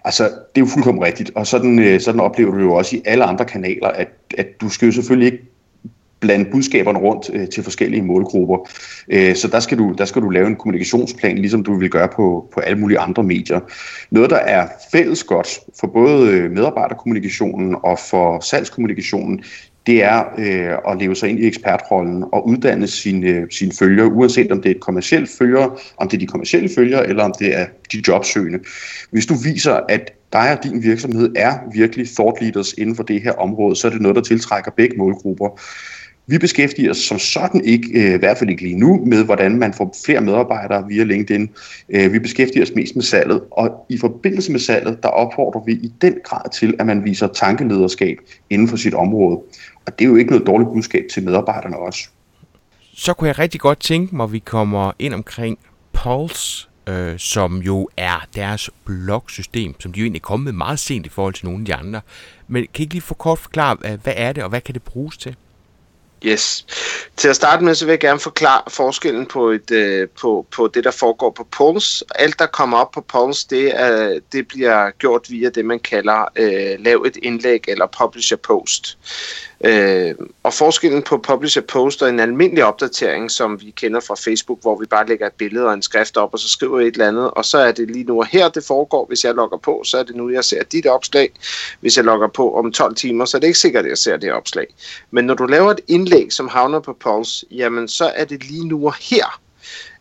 Altså, det er jo fuldkommen rigtigt, og sådan, øh, sådan oplever du jo også i alle andre kanaler, at, at du skal jo selvfølgelig ikke blande budskaberne rundt øh, til forskellige målgrupper. Øh, så der skal, du, der skal du lave en kommunikationsplan, ligesom du vil gøre på, på alle mulige andre medier. Noget, der er fælles godt for både øh, medarbejderkommunikationen og for salgskommunikationen, det er øh, at leve sig ind i ekspertrollen og uddanne sine, sine følgere, uanset om det er et kommersielt følger, om det er de kommersielle følgere, eller om det er de jobsøgende. Hvis du viser, at dig og din virksomhed er virkelig thought leaders inden for det her område, så er det noget, der tiltrækker begge målgrupper. Vi beskæftiger os som sådan ikke, øh, i hvert fald ikke lige nu, med hvordan man får flere medarbejdere via LinkedIn. Øh, vi beskæftiger os mest med salget, og i forbindelse med salget, der opfordrer vi i den grad til, at man viser tankelederskab inden for sit område. Og det er jo ikke noget dårligt budskab til medarbejderne også. Så kunne jeg rigtig godt tænke mig, at vi kommer ind omkring Pulse, øh, som jo er deres blogsystem, som de jo egentlig er kommet meget sent i forhold til nogle af de andre. Men kan I ikke lige få kort forklare, hvad er det, og hvad kan det bruges til? Yes. Til at starte med, så vil jeg gerne forklare forskellen på, et, øh, på, på det, der foregår på Pulse. Alt, der kommer op på Pulse, det, er, det bliver gjort via det, man kalder øh, lav et indlæg eller publish a post. Øh, og forskellen på publish a post og en almindelig opdatering, som vi kender fra Facebook, hvor vi bare lægger et billede og en skrift op, og så skriver et eller andet, og så er det lige nu og her, det foregår. Hvis jeg logger på, så er det nu, jeg ser dit opslag. Hvis jeg logger på om 12 timer, så er det ikke sikkert, at jeg ser det opslag. Men når du laver et indlæg, som havner på Pulse, jamen så er det lige nu og her,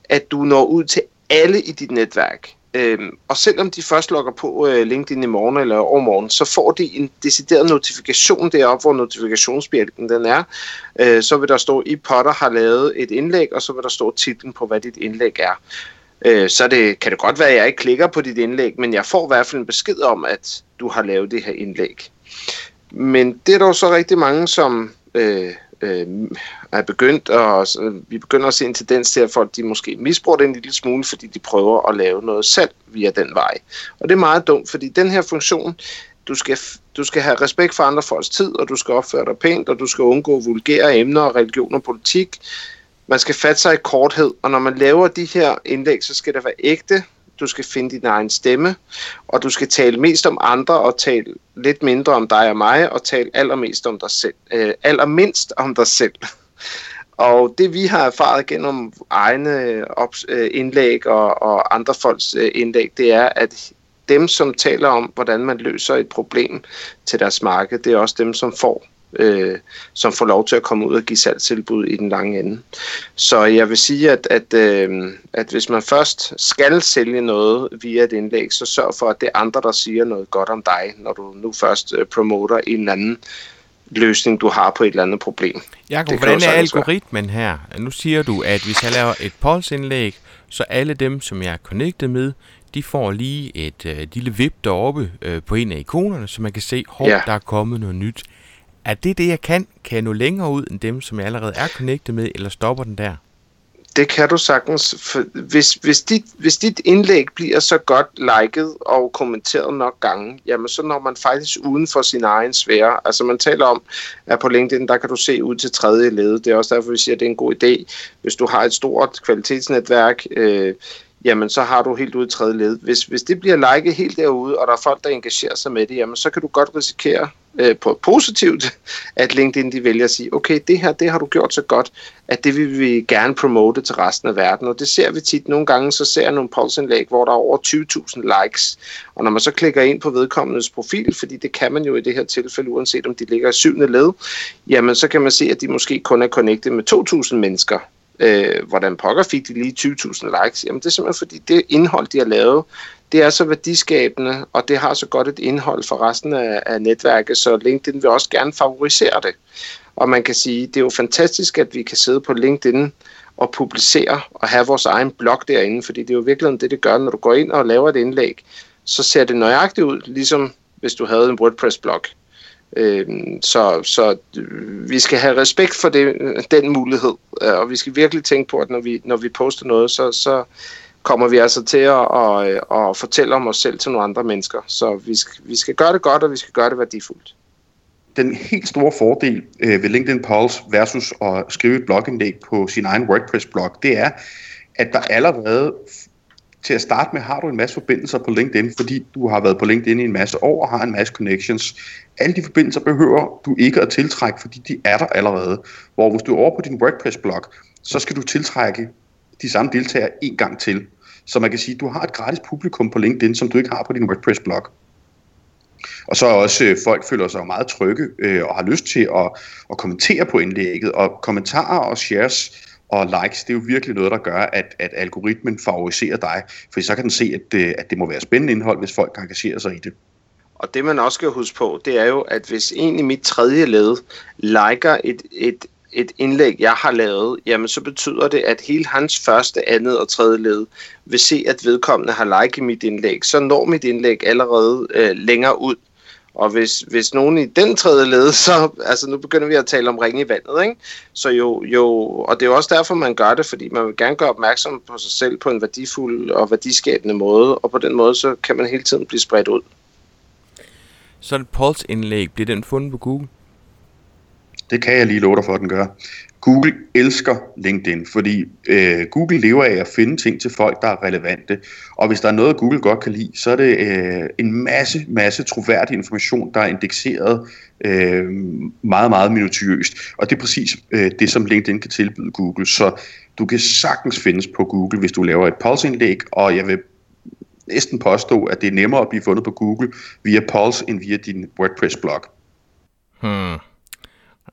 at du når ud til alle i dit netværk. Øhm, og selvom de først logger på øh, LinkedIn i morgen eller overmorgen, så får de en decideret notifikation deroppe, hvor notifikationsbjælken den er. Øh, så vil der stå, i Potter har lavet et indlæg, og så vil der stå titlen på, hvad dit indlæg er. Øh, så det, kan det godt være, at jeg ikke klikker på dit indlæg, men jeg får i hvert fald en besked om, at du har lavet det her indlæg. Men det er der så rigtig mange, som... Øh, øh, er begyndt at, vi begynder at se en tendens til, at folk de måske misbruger den en lille smule, fordi de prøver at lave noget selv via den vej. Og det er meget dumt, fordi den her funktion, du skal, du skal have respekt for andre folks tid, og du skal opføre dig pænt, og du skal undgå vulgære emner, religion og politik. Man skal fatte sig i korthed, og når man laver de her indlæg, så skal det være ægte, du skal finde din egen stemme, og du skal tale mest om andre og tale lidt mindre om dig og mig, og tale allermest om dig selv. Øh, allermindst om dig selv. Og det vi har erfaret gennem egne øh, indlæg og, og andre folks øh, indlæg, det er, at dem, som taler om, hvordan man løser et problem til deres marked, det er også dem, som får øh, som får lov til at komme ud og give salgstilbud i den lange ende. Så jeg vil sige, at, at, øh, at hvis man først skal sælge noget via et indlæg, så sørg for, at det er andre, der siger noget godt om dig, når du nu først øh, promoter en eller anden løsning, du har på et eller andet problem. Jakob, hvordan er algoritmen her? Nu siger du, at hvis jeg laver et polsindlæg, så alle dem, som jeg er connected med, de får lige et øh, lille vip deroppe øh, på en af ikonerne, så man kan se, hvor ja. der er kommet noget nyt. Er det det, jeg kan? Kan jeg nå længere ud end dem, som jeg allerede er connected med, eller stopper den der? Det kan du sagtens. For hvis, hvis, dit, hvis dit indlæg bliver så godt liket og kommenteret nok gange, jamen så når man faktisk uden for sin egen sfære. Altså man taler om, at på LinkedIn, der kan du se ud til tredje led. Det er også derfor, vi siger, at det er en god idé. Hvis du har et stort kvalitetsnetværk, øh, jamen så har du helt ud i tredje led. Hvis, hvis det bliver liket helt derude, og der er folk, der engagerer sig med det, jamen så kan du godt risikere øh, på positivt, at LinkedIn de vælger at sige, okay, det her, det har du gjort så godt, at det vil vi gerne promote til resten af verden. Og det ser vi tit. Nogle gange så ser jeg nogle pulsindlæg, hvor der er over 20.000 likes. Og når man så klikker ind på vedkommendes profil, fordi det kan man jo i det her tilfælde, uanset om de ligger i syvende led, jamen så kan man se, at de måske kun er connected med 2.000 mennesker øh, hvordan pokker fik de lige 20.000 likes? Jamen det er simpelthen fordi det indhold, de har lavet, det er så værdiskabende, og det har så godt et indhold for resten af, af netværket, så LinkedIn vil også gerne favorisere det. Og man kan sige, det er jo fantastisk, at vi kan sidde på LinkedIn og publicere og have vores egen blog derinde, fordi det er jo virkelig det, det gør, når du går ind og laver et indlæg, så ser det nøjagtigt ud, ligesom hvis du havde en WordPress-blog. Øh, så, så øh, vi skal have respekt for det, den mulighed, øh, og vi skal virkelig tænke på, at når vi, når vi poster noget, så, så kommer vi altså til at, at, øh, at fortælle om os selv til nogle andre mennesker. Så vi skal, vi skal gøre det godt, og vi skal gøre det værdifuldt. Den helt store fordel øh, ved LinkedIn Pulse versus at skrive et blogindlæg på sin egen WordPress-blog, det er, at der allerede til at starte med har du en masse forbindelser på LinkedIn, fordi du har været på LinkedIn i en masse år og har en masse connections. Alle de forbindelser behøver du ikke at tiltrække, fordi de er der allerede. Hvor hvis du er over på din WordPress-blog, så skal du tiltrække de samme deltagere en gang til. Så man kan sige, at du har et gratis publikum på LinkedIn, som du ikke har på din WordPress-blog. Og så også øh, folk føler sig meget trygge øh, og har lyst til at, at kommentere på indlægget. Og kommentarer og shares og likes, det er jo virkelig noget, der gør, at, at algoritmen favoriserer dig. For så kan den se, at, det, at det må være spændende indhold, hvis folk engagerer sig i det. Og det man også skal huske på, det er jo, at hvis en i mit tredje led liker et, et et indlæg, jeg har lavet, jamen så betyder det, at hele hans første, andet og tredje led vil se, at vedkommende har liket mit indlæg. Så når mit indlæg allerede øh, længere ud. Og hvis, hvis nogen i den tredje led, så altså nu begynder vi at tale om ringe i vandet, ikke? Så jo, jo, og det er jo også derfor, man gør det, fordi man vil gerne gøre opmærksom på sig selv på en værdifuld og værdiskabende måde, og på den måde, så kan man hele tiden blive spredt ud. Så et Pauls-indlæg, bliver den fundet på Google? Det kan jeg lige love dig for, at den gør. Google elsker LinkedIn, fordi øh, Google lever af at finde ting til folk, der er relevante. Og hvis der er noget, Google godt kan lide, så er det øh, en masse, masse troværdig information, der er indekseret øh, meget, meget minutiøst. Og det er præcis øh, det, som LinkedIn kan tilbyde Google. Så du kan sagtens findes på Google, hvis du laver et pulse-indlæg, og jeg vil næsten påstå, at det er nemmere at blive fundet på Google via Pulse end via din WordPress-blog. Hmm.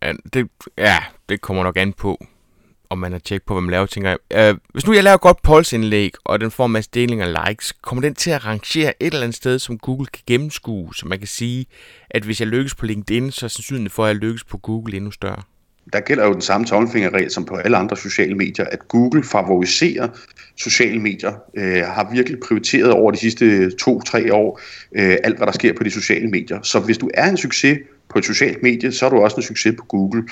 Ja, det, ja, det kommer nok an på, om man har tjekket på, hvad man laver, tænker jeg. Øh, hvis nu jeg laver godt polsindlæg, og den får en masse delinger og likes, kommer den til at rangere et eller andet sted, som Google kan gennemskue, så man kan sige, at hvis jeg lykkes på LinkedIn, så er sandsynligheden for, at jeg lykkes på Google endnu større. Der gælder jo den samme tommelfingerregel som på alle andre sociale medier, at Google favoriserer sociale medier, øh, har virkelig prioriteret over de sidste to-tre år øh, alt, hvad der sker på de sociale medier. Så hvis du er en succes på et socialt medie, så er du også en succes på Google.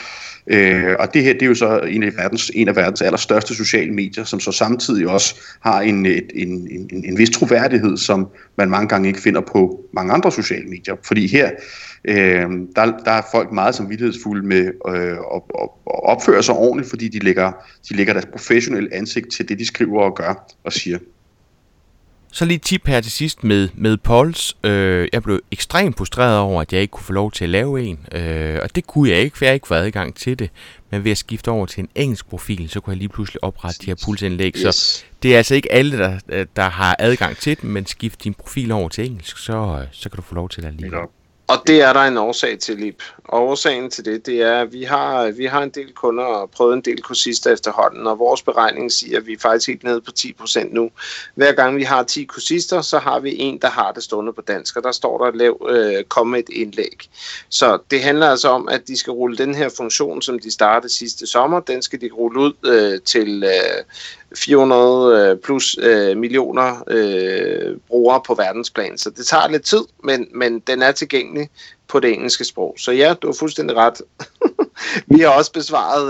Øh, og det her, det er jo så en af verdens, en af verdens allerstørste sociale medier, som så samtidig også har en, et, en, en, en vis troværdighed, som man mange gange ikke finder på mange andre sociale medier. Fordi her, øh, der, der er folk meget samvittighedsfulde med øh, at, at, opføre sig ordentligt, fordi de lægger, de lægger deres professionelle ansigt til det, de skriver og gør og siger. Så lige et tip her til sidst med, med Pols. Øh, jeg blev ekstremt frustreret over, at jeg ikke kunne få lov til at lave en. Øh, og det kunne jeg ikke, for jeg ikke fået adgang til det. Men ved at skifte over til en engelsk profil, så kunne jeg lige pludselig oprette de her pulsindlæg. Yes. Så det er altså ikke alle, der, der har adgang til det, men skift din profil over til engelsk, så, så kan du få lov til det alligevel. Og det er der en årsag til, Lip. Og årsagen til det, det er, at vi har, vi har en del kunder og prøvet en del kursister efterhånden, og vores beregning siger, at vi er faktisk helt nede på 10% nu. Hver gang vi har 10 kursister, så har vi en, der har det stående på dansk, og der står der lav, øh, kom et indlæg. Så det handler altså om, at de skal rulle den her funktion, som de startede sidste sommer, den skal de rulle ud øh, til øh, 400 øh, plus øh, millioner øh, brugere på verdensplan. Så det tager lidt tid, men, men den er tilgængelig på det engelske sprog. Så ja, du har fuldstændig ret. Vi har også besvaret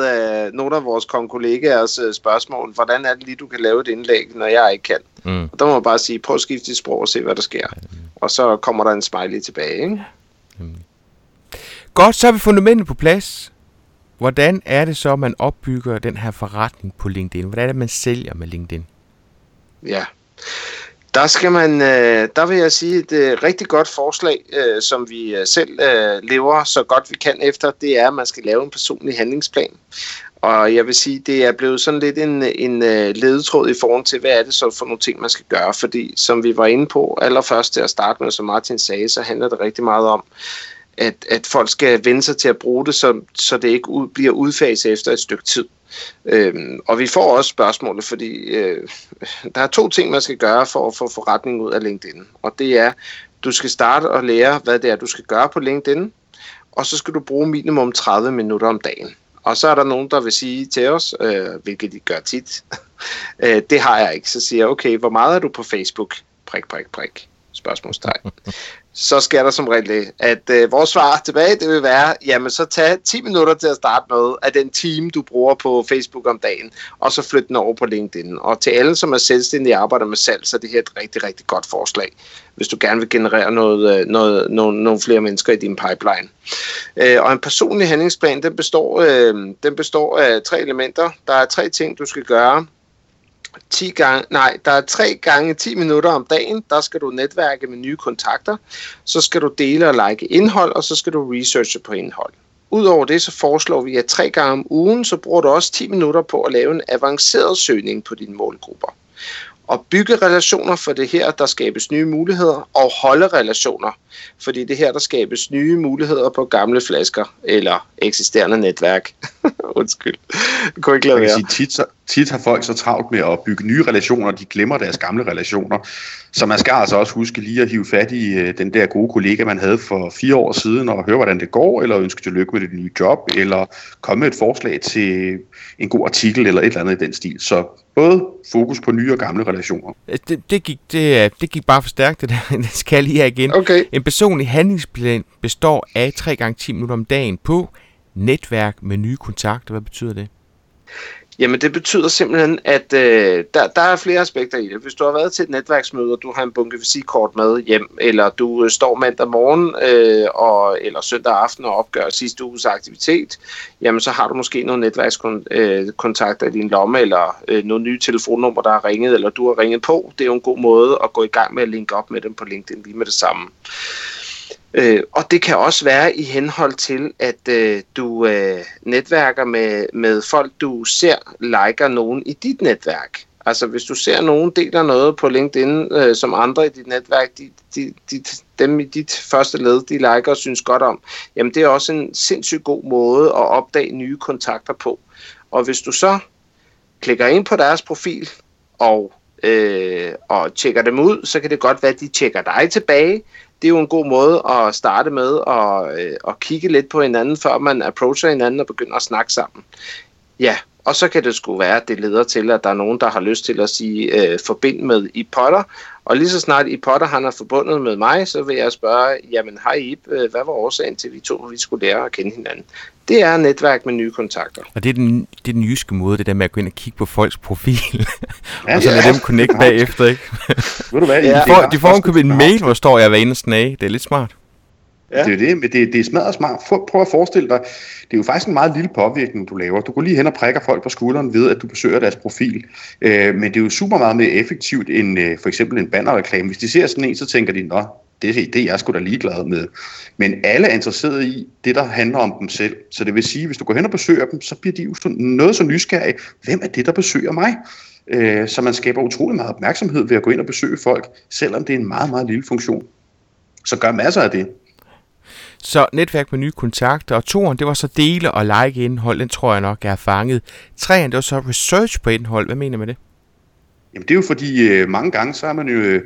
øh, nogle af vores kollegaers øh, spørgsmål. Hvordan er det lige, du kan lave et indlæg, når jeg ikke kan? Mm. Og der må man bare sige, prøv at skifte dit sprog og se, hvad der sker. Og så kommer der en smiley tilbage. Ikke? Mm. Godt, så har vi fundamentet på plads. Hvordan er det så, man opbygger den her forretning på LinkedIn? Hvordan er det, man sælger med LinkedIn? Ja, der skal man, øh, der vil jeg sige, et øh, rigtig godt forslag, øh, som vi øh, selv øh, lever så godt vi kan efter, det er, at man skal lave en personlig handlingsplan. Og jeg vil sige, det er blevet sådan lidt en, en øh, ledetråd i forhold til, hvad er det så for nogle ting, man skal gøre. Fordi som vi var inde på allerførst til at starte med, som Martin sagde, så handler det rigtig meget om, at, at folk skal vende sig til at bruge det, så, så det ikke ud, bliver udfaset efter et stykke tid. Øhm, og vi får også spørgsmålet, fordi øh, der er to ting, man skal gøre for at få forretning ud af LinkedIn. Og det er, du skal starte og lære, hvad det er, du skal gøre på LinkedIn, og så skal du bruge minimum 30 minutter om dagen. Og så er der nogen, der vil sige til os, øh, hvilket de gør tit, øh, det har jeg ikke. Så siger jeg, okay, hvor meget er du på Facebook? Prik, prik, prik. Spørgsmålstegn så sker der som regel det, at øh, vores svar tilbage, det vil være, jamen så tag 10 minutter til at starte med af den time, du bruger på Facebook om dagen, og så flyt den over på LinkedIn. Og til alle, som er selvstændige og arbejder med salg, så er det her et rigtig, rigtig godt forslag, hvis du gerne vil generere noget, øh, noget, nogle, nogle flere mennesker i din pipeline. Øh, og en personlig handlingsplan, den består, øh, den består af tre elementer. Der er tre ting, du skal gøre 10 gange, nej, der er 3 gange 10 minutter om dagen, der skal du netværke med nye kontakter, så skal du dele og like indhold, og så skal du researche på indhold. Udover det, så foreslår vi, at tre gange om ugen, så bruger du også 10 minutter på at lave en avanceret søgning på dine målgrupper at bygge relationer, for det her, der skabes nye muligheder, og holde relationer, fordi det her, der skabes nye muligheder på gamle flasker, eller eksisterende netværk. Undskyld. Jeg kunne ikke lade være. Sige, tit, så, tit har folk så travlt med at bygge nye relationer, de glemmer deres gamle relationer. Så man skal altså også huske lige at hive fat i øh, den der gode kollega, man havde for fire år siden, og høre, hvordan det går, eller ønske tillykke med det nye job, eller komme med et forslag til en god artikel, eller et eller andet i den stil. Så både fokus på nye og gamle relationer. Det, det, gik, det, det gik bare for stærkt, det der. Det skal lige have igen. Okay. En personlig handlingsplan består af 3 gange 10 minutter om dagen på netværk med nye kontakter. Hvad betyder det? Jamen det betyder simpelthen, at øh, der, der er flere aspekter i det. Hvis du har været til et netværksmøde, og du har en bunke visitkort med hjem, eller du øh, står mandag morgen øh, og, eller søndag aften og opgør sidste uges aktivitet, jamen så har du måske nogle netværkskontakter øh, i din lomme, eller øh, nogle nye telefonnumre, der har ringet, eller du har ringet på. Det er jo en god måde at gå i gang med at linke op med dem på LinkedIn lige med det samme. Øh, Øh, og det kan også være i henhold til, at øh, du øh, netværker med, med folk, du ser liker nogen i dit netværk. Altså hvis du ser nogen deler noget på LinkedIn, øh, som andre i dit netværk, de, de, de, dem i dit første led, de liker og synes godt om, jamen det er også en sindssygt god måde at opdage nye kontakter på. Og hvis du så klikker ind på deres profil og, øh, og tjekker dem ud, så kan det godt være, at de tjekker dig tilbage, det er jo en god måde at starte med at, øh, at kigge lidt på hinanden, før man approacher hinanden og begynder at snakke sammen. Ja, og så kan det sgu være, at det leder til, at der er nogen, der har lyst til at sige øh, forbind med i Potter. Og lige så snart i Potter han er forbundet med mig, så vil jeg spørge, jamen hej Ip, øh, hvad var årsagen til, at vi to vi skulle lære at kende hinanden? Det er netværk med nye kontakter. Og det er den, det er den jyske måde, det der med at gå ind og kigge på folks profil, ja, og så lade ja. dem connect bagefter, ikke? Ved du hvad? Ja. De får, de får en, en mail, hvor står jeg hver eneste snage. Det er lidt smart. Ja. Altså, det er det, men det, det er smadret smart. Prøv at forestille dig, det er jo faktisk en meget lille påvirkning, du laver. Du går lige hen og prikker folk på skulderen ved, at du besøger deres profil. Øh, men det er jo super meget mere effektivt end øh, for eksempel en bannerreklame. Hvis de ser sådan en, så tænker de, nå, det, det er jeg sgu da ligeglad med. Men alle er interesseret i det, der handler om dem selv. Så det vil sige, hvis du går hen og besøger dem, så bliver de jo noget så nysgerrige. Hvem er det, der besøger mig? Øh, så man skaber utrolig meget opmærksomhed ved at gå ind og besøge folk, selvom det er en meget, meget lille funktion. Så gør masser af det. Så netværk med nye kontakter. Og toren, det var så dele og like indhold. Den tror jeg nok, jeg har fanget. Treeren, det var så research på indhold. Hvad mener man med det? Jamen det er jo fordi, øh, mange gange så er man jo... Øh,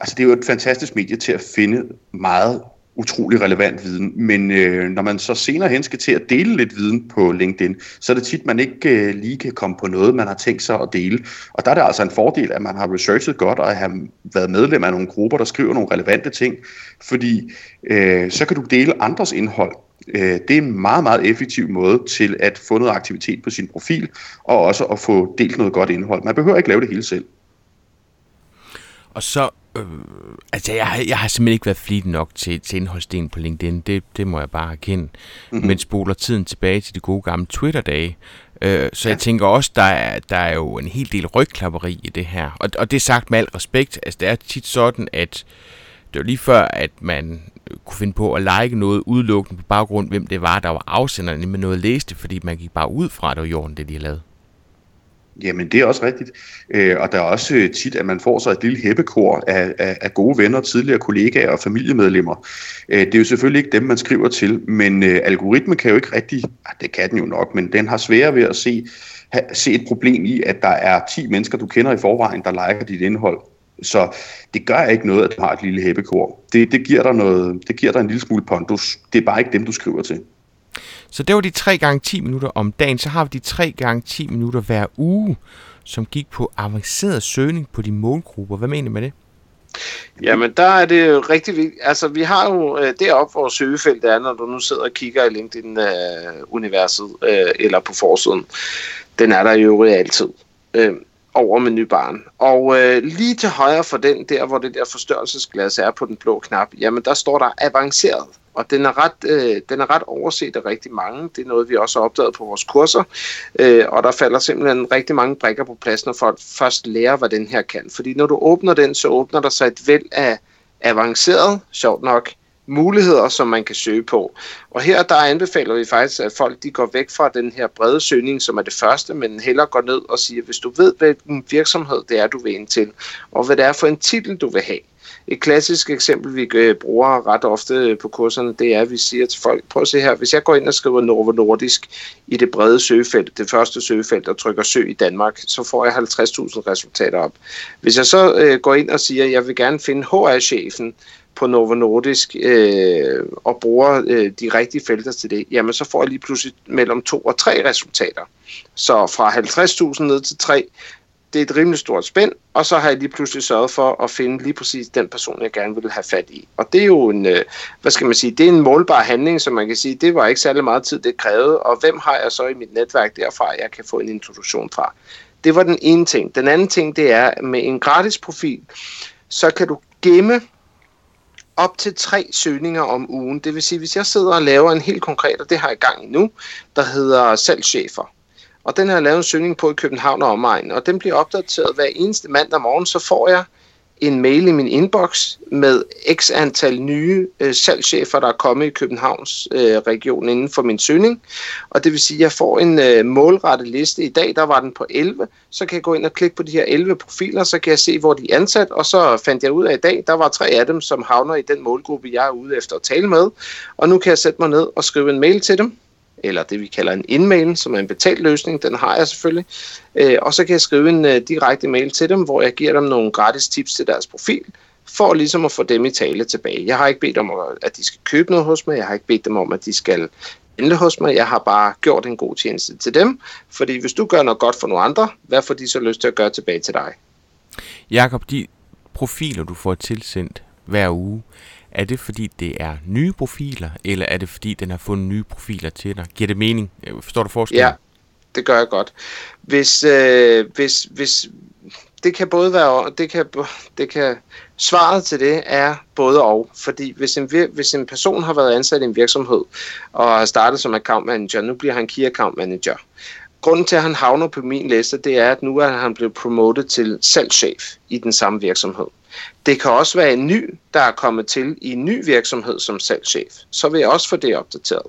altså det er jo et fantastisk medie til at finde meget utrolig relevant viden, men øh, når man så senere hen skal til at dele lidt viden på LinkedIn, så er det tit, man ikke øh, lige kan komme på noget, man har tænkt sig at dele. Og der er det altså en fordel, at man har researchet godt og har været medlem af nogle grupper, der skriver nogle relevante ting, fordi øh, så kan du dele andres indhold. Øh, det er en meget, meget effektiv måde til at få noget aktivitet på sin profil, og også at få delt noget godt indhold. Man behøver ikke lave det hele selv. Og så Øh, altså, jeg, har, jeg har simpelthen ikke været flittig nok til, til indholdsdelen på LinkedIn. Det, det må jeg bare erkende. Mm-hmm. Men spoler tiden tilbage til de gode gamle Twitter-dage. Øh, så ja. jeg tænker også, der er, der er jo en hel del rygklapperi i det her. Og, og det er sagt med al respekt. Altså, det er tit sådan, at det var lige før, at man kunne finde på at like noget udelukkende på baggrund, hvem det var, der var afsenderen med noget læste, fordi man gik bare ud fra, at det var jorden, det de havde lavet. Jamen, det er også rigtigt. Øh, og der er også øh, tit, at man får sig et lille hæppekor af, af, af gode venner, tidligere kollegaer og familiemedlemmer. Øh, det er jo selvfølgelig ikke dem, man skriver til, men øh, algoritmen kan jo ikke rigtig, ah, det kan den jo nok, men den har svære ved at se, ha, se et problem i, at der er 10 mennesker, du kender i forvejen, der liker dit indhold. Så det gør ikke noget, at du har et lille hæppekor. Det, det, giver dig noget, det giver dig en lille smule pondus. Det er bare ikke dem, du skriver til. Så det var de 3 gange 10 minutter om dagen. Så har vi de 3 gange 10 minutter hver uge, som gik på avanceret søgning på de målgrupper. Hvad mener du med det? Jamen, der er det jo rigtig vigtigt. Altså, vi har jo øh, deroppe, hvor søgefelt er, når du nu sidder og kigger i LinkedIn-universet øh, øh, eller på forsiden. Den er der jo altid. Øh, over menubaren. Og øh, lige til højre for den, der hvor det der forstørrelsesglas er på den blå knap, jamen der står der avanceret. Og den er, ret, øh, den er ret overset af rigtig mange. Det er noget, vi også har opdaget på vores kurser. Øh, og der falder simpelthen rigtig mange brækker på plads, når folk først lærer, hvad den her kan. Fordi når du åbner den, så åbner der sig et væld af avanceret, sjovt nok, muligheder, som man kan søge på. Og her der anbefaler vi faktisk, at folk de går væk fra den her brede søgning, som er det første, men heller går ned og siger, hvis du ved, hvilken virksomhed det er, du vil ind til, og hvad det er for en titel, du vil have. Et klassisk eksempel, vi øh, bruger ret ofte øh, på kurserne, det er, at vi siger til folk, prøv at se her, hvis jeg går ind og skriver Novo Nordisk i det brede søgefelt, det første søgefelt, og trykker søg i Danmark, så får jeg 50.000 resultater op. Hvis jeg så øh, går ind og siger, at jeg vil gerne finde HR-chefen, på Novo Nordisk øh, og bruger øh, de rigtige felter til det, jamen så får jeg lige pludselig mellem to og tre resultater. Så fra 50.000 ned til 3, det er et rimelig stort spænd, og så har jeg lige pludselig sørget for at finde lige præcis den person, jeg gerne vil have fat i. Og det er jo en, øh, hvad skal man sige, det er en målbar handling, som man kan sige, det var ikke særlig meget tid, det krævede, og hvem har jeg så i mit netværk derfra, jeg kan få en introduktion fra. Det var den ene ting. Den anden ting, det er, med en gratis profil, så kan du gemme op til tre søgninger om ugen. Det vil sige, hvis jeg sidder og laver en helt konkret, og det har jeg i gang i nu, der hedder salgschefer. Og den har jeg lavet en søgning på i København og omegn, og den bliver opdateret hver eneste mandag morgen, så får jeg en mail i min inbox med x antal nye øh, salgschefer, der er kommet i Københavns øh, region inden for min søgning. Og det vil sige, at jeg får en øh, målrettet liste. I dag der var den på 11. Så kan jeg gå ind og klikke på de her 11 profiler, så kan jeg se, hvor de er ansat. Og så fandt jeg ud af i dag, der var tre af dem, som havner i den målgruppe, jeg er ude efter at tale med. Og nu kan jeg sætte mig ned og skrive en mail til dem eller det vi kalder en indmail, som er en betalt løsning, den har jeg selvfølgelig. Øh, og så kan jeg skrive en øh, direkte mail til dem, hvor jeg giver dem nogle gratis tips til deres profil, for ligesom at få dem i tale tilbage. Jeg har ikke bedt om, at de skal købe noget hos mig, jeg har ikke bedt dem om, at de skal handle hos mig, jeg har bare gjort en god tjeneste til dem, fordi hvis du gør noget godt for nogle andre, hvad får de så lyst til at gøre tilbage til dig? Jakob, de profiler, du får tilsendt hver uge, er det fordi, det er nye profiler, eller er det fordi, den har fundet nye profiler til dig? Giver det mening? Øh, forstår du forskellen? Ja, det gør jeg godt. Hvis, øh, hvis, hvis, det kan både være, det kan, det kan, svaret til det er både og, fordi hvis en, hvis en person har været ansat i en virksomhed, og har startet som account manager, nu bliver han key account manager, grunden til, at han havner på min liste, det er, at nu er han blevet promotet til salgschef i den samme virksomhed. Det kan også være en ny, der er kommet til i en ny virksomhed som salgschef. Så vil jeg også få det opdateret.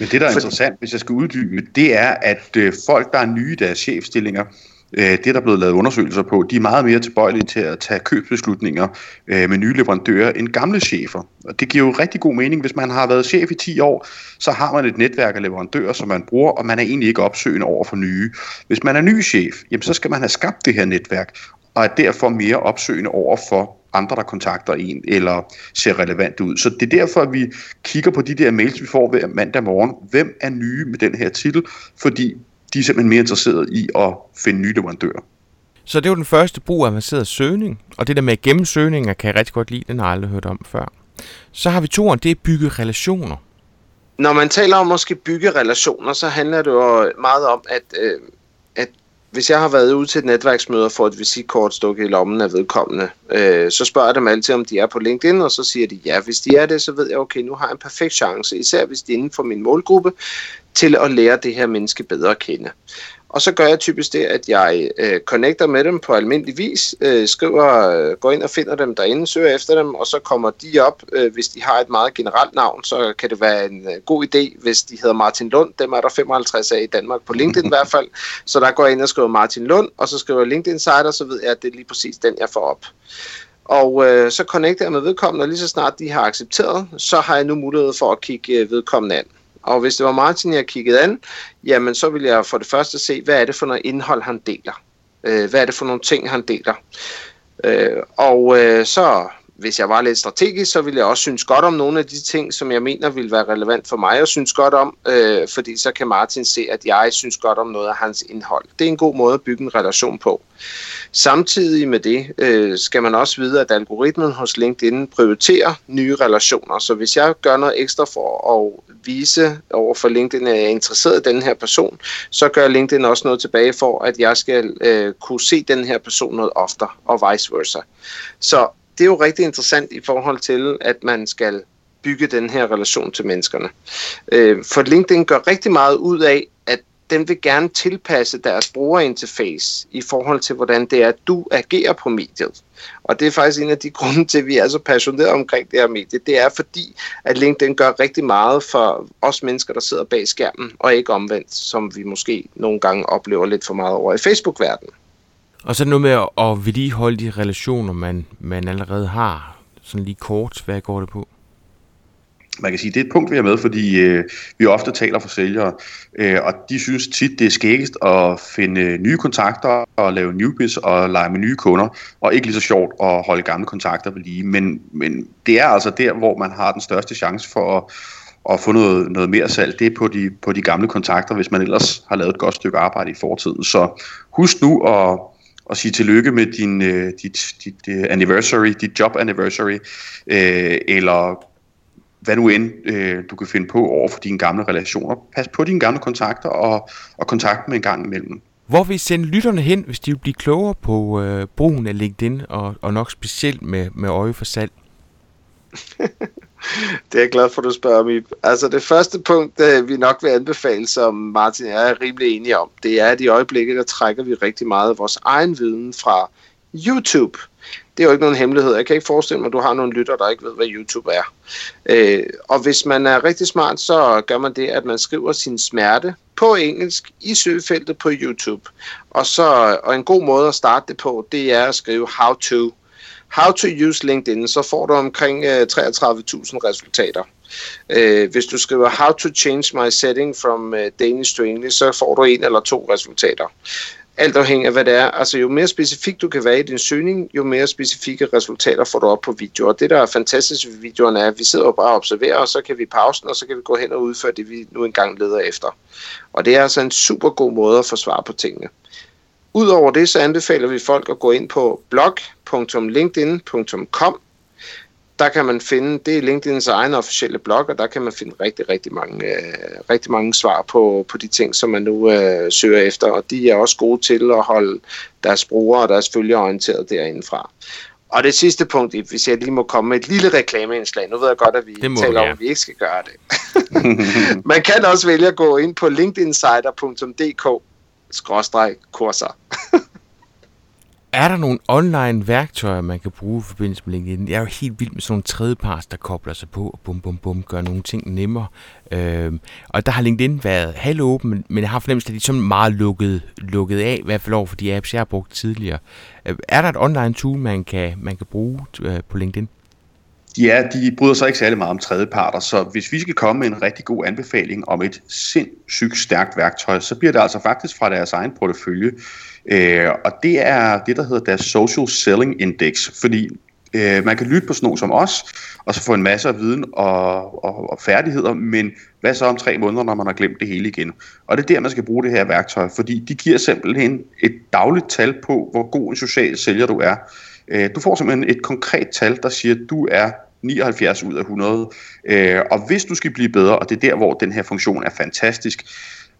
Men det, der er For... interessant, hvis jeg skal uddybe, det er, at øh, folk, der er nye i deres chefstillinger, øh, det er der blevet lavet undersøgelser på, de er meget mere tilbøjelige til at tage købsbeslutninger øh, med nye leverandører end gamle chefer. Og det giver jo rigtig god mening, hvis man har været chef i 10 år, så har man et netværk af leverandører, som man bruger, og man er egentlig ikke opsøgende over for nye. Hvis man er ny chef, jamen, så skal man have skabt det her netværk, og er derfor mere opsøgende over for andre, der kontakter en, eller ser relevant ud. Så det er derfor, at vi kigger på de der mails, vi får hver mandag morgen. Hvem er nye med den her titel? Fordi de er simpelthen mere interesserede i at finde nye leverandører. Så det er jo den første brug af avanceret søgning, og det der med gennemsøgninger kan jeg rigtig godt lide, den har jeg aldrig hørt om før. Så har vi toren, det er bygge relationer. Når man taler om at bygge relationer, så handler det jo meget om, at øh, hvis jeg har været ude til et netværksmøde og får et visitkort stukket i lommen af vedkommende, øh, så spørger jeg dem altid, om de er på LinkedIn, og så siger de ja. Hvis de er det, så ved jeg, okay, nu har jeg en perfekt chance, især hvis de er inden for min målgruppe, til at lære det her menneske bedre at kende. Og så gør jeg typisk det, at jeg øh, connecter med dem på almindelig vis, øh, skriver, øh, går ind og finder dem derinde, søger efter dem, og så kommer de op. Øh, hvis de har et meget generelt navn, så kan det være en øh, god idé, hvis de hedder Martin Lund. Dem er der 55 af i Danmark på LinkedIn i hvert fald. Så der går jeg ind og skriver Martin Lund, og så skriver LinkedIn Insider, så ved jeg, at det er lige præcis den, jeg får op. Og øh, så connecter jeg med vedkommende, og lige så snart de har accepteret, så har jeg nu mulighed for at kigge øh, vedkommende an. Og hvis det var Martin, jeg kiggede an, jamen så ville jeg for det første se, hvad er det for noget indhold, han deler. Øh, hvad er det for nogle ting, han deler. Øh, og øh, så, hvis jeg var lidt strategisk, så ville jeg også synes godt om nogle af de ting, som jeg mener vil være relevant for mig at synes godt om, øh, fordi så kan Martin se, at jeg synes godt om noget af hans indhold. Det er en god måde at bygge en relation på. Samtidig med det øh, skal man også vide, at algoritmen hos LinkedIn prioriterer nye relationer. Så hvis jeg gør noget ekstra for at vise over for LinkedIn, at jeg er interesseret i den her person, så gør LinkedIn også noget tilbage for, at jeg skal øh, kunne se den her person noget oftere, og vice versa. Så det er jo rigtig interessant i forhold til, at man skal bygge den her relation til menneskerne. Øh, for LinkedIn gør rigtig meget ud af, at den vil gerne tilpasse deres brugerinterface i forhold til, hvordan det er, at du agerer på mediet. Og det er faktisk en af de grunde til, at vi er så passionerede omkring det her medie. Det er fordi, at LinkedIn gør rigtig meget for os mennesker, der sidder bag skærmen, og ikke omvendt, som vi måske nogle gange oplever lidt for meget over i Facebook-verdenen. Og så noget med at vedligeholde de relationer, man, man allerede har. Sådan lige kort, hvad går det på? man kan sige, det er et punkt, vi har med, fordi øh, vi ofte taler for sælgere, øh, og de synes tit, det er skæggest at finde øh, nye kontakter og lave newbies og lege med nye kunder, og ikke lige så sjovt at holde gamle kontakter ved lige. Men, men det er altså der, hvor man har den største chance for at, at få noget, noget mere salg, det er på de, på de gamle kontakter, hvis man ellers har lavet et godt stykke arbejde i fortiden. Så husk nu at, at sige tillykke med din, uh, dit, dit uh, anniversary, dit job anniversary, uh, eller hvad nu end øh, du kan finde på over for dine gamle relationer. Pas på dine gamle kontakter og, og kontakt med en gang imellem. Hvor vil I sende lytterne hen, hvis de vil blive klogere på øh, brugen af LinkedIn, og, og nok specielt med, med øje for salg? det er jeg glad for, at du spørger mig. Altså det første punkt, øh, vi nok vil anbefale, som Martin og jeg er rimelig enige om, det er, at i øjeblikket, der trækker vi rigtig meget af vores egen viden fra YouTube det er jo ikke nogen hemmelighed. Jeg kan ikke forestille mig, at du har nogle lytter, der ikke ved, hvad YouTube er. Øh, og hvis man er rigtig smart, så gør man det, at man skriver sin smerte på engelsk i søgefeltet på YouTube. Og, så, og en god måde at starte det på, det er at skrive how to. How to use LinkedIn, så får du omkring øh, 33.000 resultater. Øh, hvis du skriver how to change my setting from øh, Danish to English, så får du en eller to resultater alt afhængig af, hvad det er. Altså, jo mere specifik du kan være i din søgning, jo mere specifikke resultater får du op på videoer. Og det, der er fantastisk ved videoerne, er, at vi sidder og bare observerer, og så kan vi pause den, og så kan vi gå hen og udføre det, vi nu engang leder efter. Og det er altså en super god måde at få svar på tingene. Udover det, så anbefaler vi folk at gå ind på blog.linkedin.com der kan man finde, det er LinkedIn's egen officielle blog, og der kan man finde rigtig, rigtig mange, øh, rigtig mange svar på, på de ting, som man nu øh, søger efter, og de er også gode til at holde deres brugere og deres følgere orienteret derindefra. Og det sidste punkt, hvis jeg lige må komme med et lille reklameindslag, nu ved jeg godt, at vi taler om, at vi ikke skal gøre det. man kan også vælge at gå ind på skråstreg kurser. Er der nogle online værktøjer, man kan bruge i forbindelse med LinkedIn? Jeg er jo helt vild med sådan nogle tredjeparts, der kobler sig på og bum, bum, bum, gør nogle ting nemmere. Øhm, og der har LinkedIn været halvåben, men jeg har fornemmelse, at de er sådan meget lukket, lukket af, i hvert fald over for de apps, jeg har brugt tidligere. Øh, er der et online tool, man kan, man kan bruge øh, på LinkedIn? Ja, de bryder sig ikke særlig meget om tredjeparter, så hvis vi skal komme med en rigtig god anbefaling om et sindssygt stærkt værktøj, så bliver det altså faktisk fra deres egen portefølje. Øh, og det er det, der hedder deres Social Selling Index, fordi øh, man kan lytte på sådan nogen som os, og så få en masse af viden og, og, og færdigheder, men hvad så om tre måneder, når man har glemt det hele igen? Og det er der, man skal bruge det her værktøj, fordi de giver simpelthen et dagligt tal på, hvor god en social sælger du er. Øh, du får simpelthen et konkret tal, der siger, at du er 79 ud af 100. Øh, og hvis du skal blive bedre, og det er der, hvor den her funktion er fantastisk,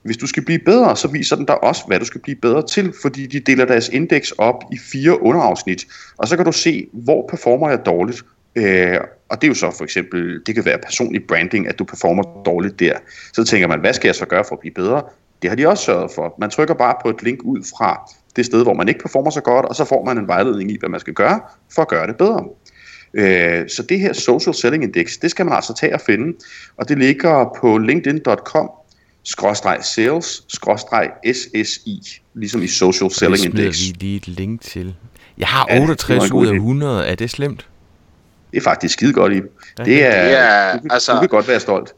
hvis du skal blive bedre, så viser den dig også, hvad du skal blive bedre til, fordi de deler deres indeks op i fire underafsnit, og så kan du se, hvor performer jeg dårligt. Øh, og det er jo så for eksempel, det kan være personlig branding, at du performer dårligt der. Så tænker man, hvad skal jeg så gøre for at blive bedre? Det har de også sørget for. Man trykker bare på et link ud fra det sted, hvor man ikke performer så godt, og så får man en vejledning i, hvad man skal gøre for at gøre det bedre. Øh, så det her Social Selling Index, det skal man altså tage og finde, og det ligger på linkedin.com skråstreg sales, skråstreg SSI, ligesom i Social Selling Index. Det vi lige et link til. Jeg har 68 ja, ud af 100, er det slemt? Det er faktisk skide godt i. Det er, ja, du, altså, du kan godt være stolt.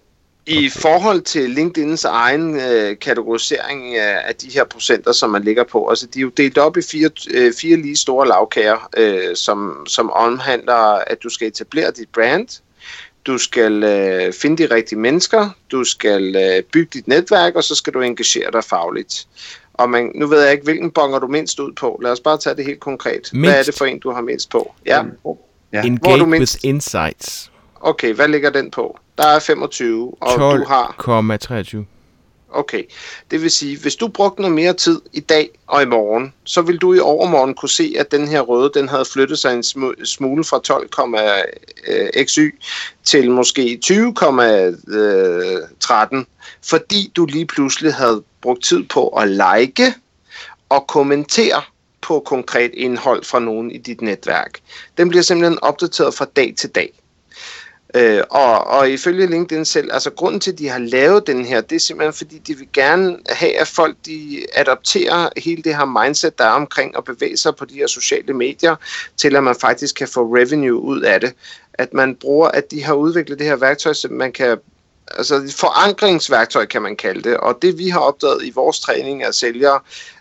I forhold til LinkedIn's egen øh, kategorisering af, af de her procenter, som man ligger på, altså de er jo delt op i fire, øh, fire lige store lavkager, øh, som, som omhandler, at du skal etablere dit brand, du skal øh, finde de rigtige mennesker, du skal øh, bygge dit netværk, og så skal du engagere dig fagligt. Og man, nu ved jeg ikke, hvilken bonger du mindst ud på. Lad os bare tage det helt konkret. Mindst. Hvad er det for en, du har mindst på? Ja. ja. Engage Hvor du mindst? with insights. Okay, hvad ligger den på? Der er 25, og 12, du har... 12,23. Okay, det vil sige, hvis du brugte noget mere tid i dag og i morgen, så vil du i overmorgen kunne se, at den her røde, den havde flyttet sig en smule fra 12,xy øh, til måske 20,13, fordi du lige pludselig havde brugt tid på at like og kommentere på konkret indhold fra nogen i dit netværk. Den bliver simpelthen opdateret fra dag til dag. Øh, og, og ifølge LinkedIn selv, altså grunden til, at de har lavet den her, det er simpelthen, fordi de vil gerne have, at folk de adopterer hele det her mindset, der er omkring at bevæge sig på de her sociale medier, til at man faktisk kan få revenue ud af det. At man bruger, at de har udviklet det her værktøj, så man kan altså forankringsværktøj, kan man kalde det. Og det vi har opdaget i vores træning af sælgere,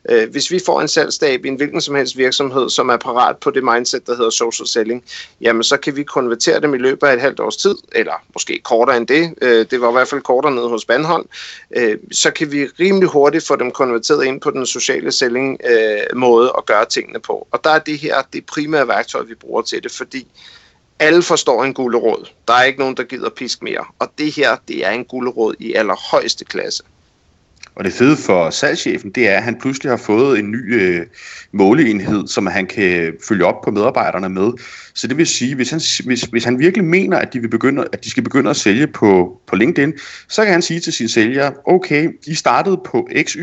øh, hvis vi får en salgsstab i en hvilken som helst virksomhed, som er parat på det mindset, der hedder social selling, jamen så kan vi konvertere dem i løbet af et halvt års tid, eller måske kortere end det, øh, det var i hvert fald kortere nede hos Bandholm. øh, så kan vi rimelig hurtigt få dem konverteret ind på den sociale selling øh, måde at gøre tingene på. Og der er det her det primære værktøj, vi bruger til det, fordi alle forstår en gulerod. Der er ikke nogen, der gider pisk mere. Og det her, det er en gulerod i allerhøjeste klasse. Og det fede for salgschefen, det er, at han pludselig har fået en ny øh, måleenhed, som han kan følge op på medarbejderne med. Så det vil sige, hvis han, hvis, hvis han virkelig mener, at de, vil begynde, at de skal begynde at sælge på, på LinkedIn, så kan han sige til sine sælgere, okay, I startede på XY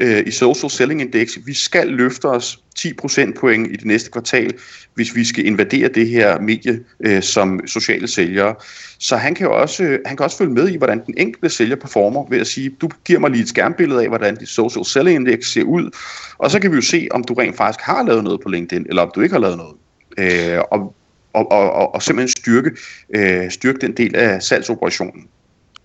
øh, i Social Selling Index, vi skal løfte os 10 procentpoint i det næste kvartal, hvis vi skal invadere det her medie øh, som sociale sælgere. Så han kan jo også, øh, han kan også følge med i, hvordan den enkelte sælger performer ved at sige, du giver mig lige et skærmbillede af, hvordan dit social selling index ser ud, og så kan vi jo se, om du rent faktisk har lavet noget på LinkedIn, eller om du ikke har lavet noget. Øh, og, og, og, og, og simpelthen styrke, øh, styrke den del af salgsoperationen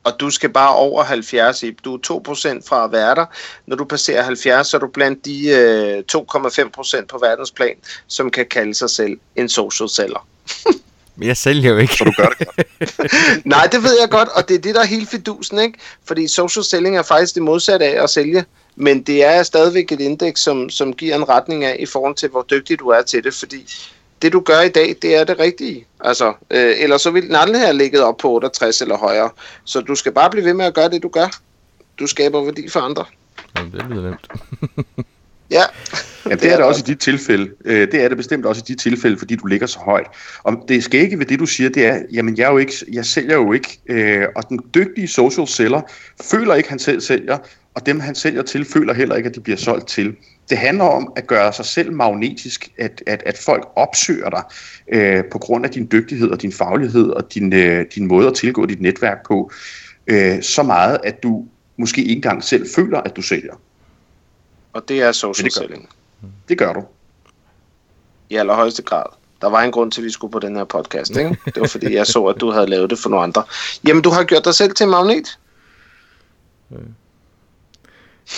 og du skal bare over 70. Du er 2% fra at være der. Når du passerer 70, så er du blandt de øh, 2,5% på verdensplan, som kan kalde sig selv en social seller. Men jeg sælger jo ikke. Så du gør det godt. Nej, det ved jeg godt, og det er det, der er helt fidusen, ikke? Fordi social selling er faktisk det modsatte af at sælge. Men det er stadigvæk et indeks, som, som giver en retning af i forhold til, hvor dygtig du er til det, fordi det du gør i dag, det er det rigtige. Altså, øh, ellers så vil den aldrig have ligget op på 68 eller højere. Så du skal bare blive ved med at gøre det, du gør. Du skaber værdi for andre. Jamen, det lyder nemt. ja. Ja, det er det også i dit tilfælde. Øh, det er det bestemt også i dit tilfælde, fordi du ligger så højt. Og det skal ikke ved det, du siger, det er, jamen jeg, er jo ikke, jeg sælger jo ikke, øh, og den dygtige social seller føler ikke, at han selv sælger, og dem han sælger til, føler heller ikke, at de bliver solgt til. Det handler om at gøre sig selv magnetisk, at, at, at folk opsøger dig øh, på grund af din dygtighed og din faglighed og din, øh, din måde at tilgå dit netværk på, øh, så meget, at du måske ikke engang selv føler, at du sælger. Og det er social det selling. Det gør du. I allerhøjeste grad. Der var en grund til, at vi skulle på den her podcast. Ikke? Det var fordi, jeg så, at du havde lavet det for nogle andre. Jamen, du har gjort dig selv til magnet.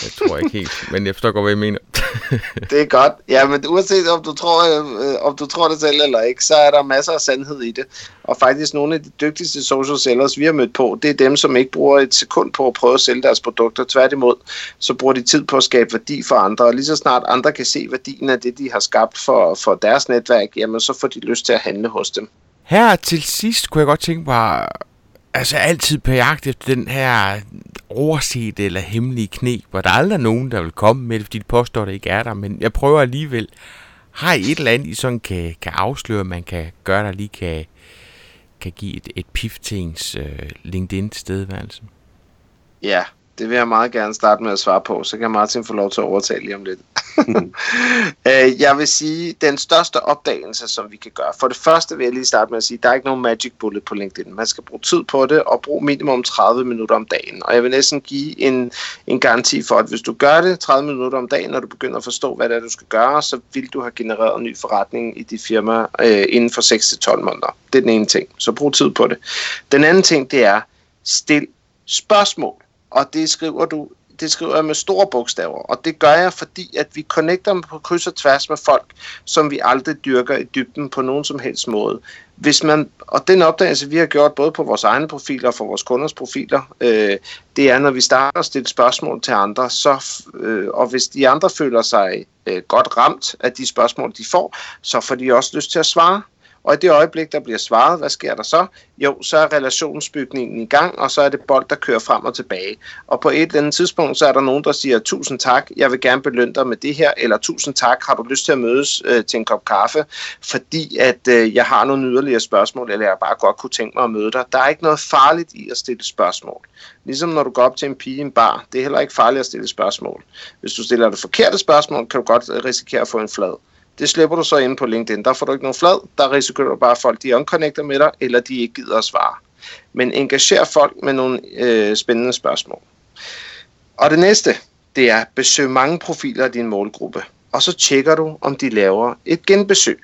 Jeg tror ikke helt, men jeg forstår godt, hvad I mener. det er godt. Ja, men uanset om du, tror, øh, om du tror det selv eller ikke, så er der masser af sandhed i det. Og faktisk nogle af de dygtigste social sellers, vi har mødt på, det er dem, som ikke bruger et sekund på at prøve at sælge deres produkter. Tværtimod, så bruger de tid på at skabe værdi for andre. Og lige så snart andre kan se værdien af det, de har skabt for, for deres netværk, jamen så får de lyst til at handle hos dem. Her til sidst kunne jeg godt tænke mig altså altid på jagt efter den her overset eller hemmelige knep, hvor der aldrig er nogen, der vil komme med det, fordi de påstår, at det ikke er der, men jeg prøver alligevel. Har I et eller andet, I sådan kan, kan afsløre, man kan gøre, der lige kan, kan give et, et pif til ens øh, LinkedIn-tilstedeværelse? Ja, det vil jeg meget gerne starte med at svare på, så kan Martin få lov til at overtale lige om lidt. Øh, jeg vil sige, den største opdagelse, som vi kan gøre. For det første vil jeg lige starte med at sige, der er ikke nogen magic bullet på LinkedIn. Man skal bruge tid på det, og bruge minimum 30 minutter om dagen. Og jeg vil næsten give en, en garanti for, at hvis du gør det 30 minutter om dagen, når du begynder at forstå, hvad det er, du skal gøre, så vil du have genereret en ny forretning i dit firma øh, inden for 6-12 måneder. Det er den ene ting. Så brug tid på det. Den anden ting, det er, stil spørgsmål og det skriver du det skriver jeg med store bogstaver, og det gør jeg, fordi at vi connecter på kryds og tværs med folk, som vi aldrig dyrker i dybden på nogen som helst måde. Hvis man, og den opdagelse, vi har gjort både på vores egne profiler og for vores kunders profiler, øh, det er, når vi starter at stille spørgsmål til andre, så, øh, og hvis de andre føler sig øh, godt ramt af de spørgsmål, de får, så får de også lyst til at svare. Og i det øjeblik, der bliver svaret, hvad sker der så? Jo, så er relationsbygningen i gang, og så er det bold, der kører frem og tilbage. Og på et eller andet tidspunkt, så er der nogen, der siger, tusind tak, jeg vil gerne belønne dig med det her, eller tusind tak, har du lyst til at mødes øh, til en kop kaffe, fordi at øh, jeg har nogle yderligere spørgsmål, eller jeg bare godt kunne tænke mig at møde dig. Der er ikke noget farligt i at stille spørgsmål. Ligesom når du går op til en pige i en bar, det er heller ikke farligt at stille spørgsmål. Hvis du stiller det forkerte spørgsmål, kan du godt risikere at få en flad. Det slipper du så ind på LinkedIn. Der får du ikke nogen flad. Der risikerer du bare, at folk de unconnecter med dig, eller de ikke gider at svare. Men engager folk med nogle øh, spændende spørgsmål. Og det næste, det er besøg mange profiler af din målgruppe. Og så tjekker du, om de laver et genbesøg.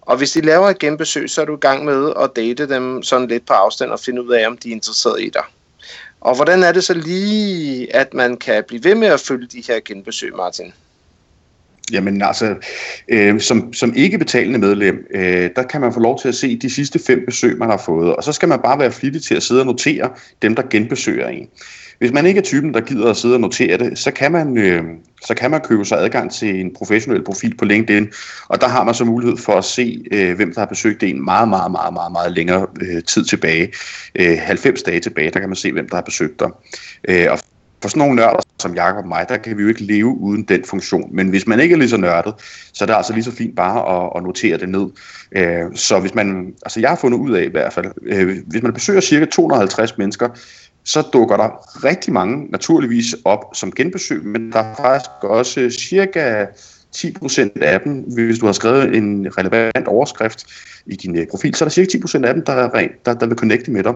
Og hvis de laver et genbesøg, så er du i gang med at date dem sådan lidt på afstand og finde ud af, om de er interesseret i dig. Og hvordan er det så lige, at man kan blive ved med at følge de her genbesøg, Martin? Jamen altså, øh, som, som ikke betalende medlem, øh, der kan man få lov til at se de sidste fem besøg, man har fået. Og så skal man bare være flittig til at sidde og notere dem, der genbesøger en. Hvis man ikke er typen, der gider at sidde og notere det, så kan man, øh, så kan man købe sig adgang til en professionel profil på LinkedIn, og der har man så mulighed for at se, øh, hvem der har besøgt en meget, meget, meget, meget, meget længere øh, tid tilbage. Øh, 90 dage tilbage, der kan man se, hvem der har besøgt dig. Øh, og for sådan nogle nørder som Jakob og mig, der kan vi jo ikke leve uden den funktion. Men hvis man ikke er lige så nørdet, så er det altså lige så fint bare at, at notere det ned. Øh, så hvis man, altså jeg har fundet ud af i hvert fald, øh, hvis man besøger cirka 250 mennesker, så dukker der rigtig mange naturligvis op som genbesøg, men der er faktisk også cirka 10% af dem, hvis du har skrevet en relevant overskrift i din øh, profil, så er der cirka 10% af dem, der, er rent, der, der vil connecte med dig.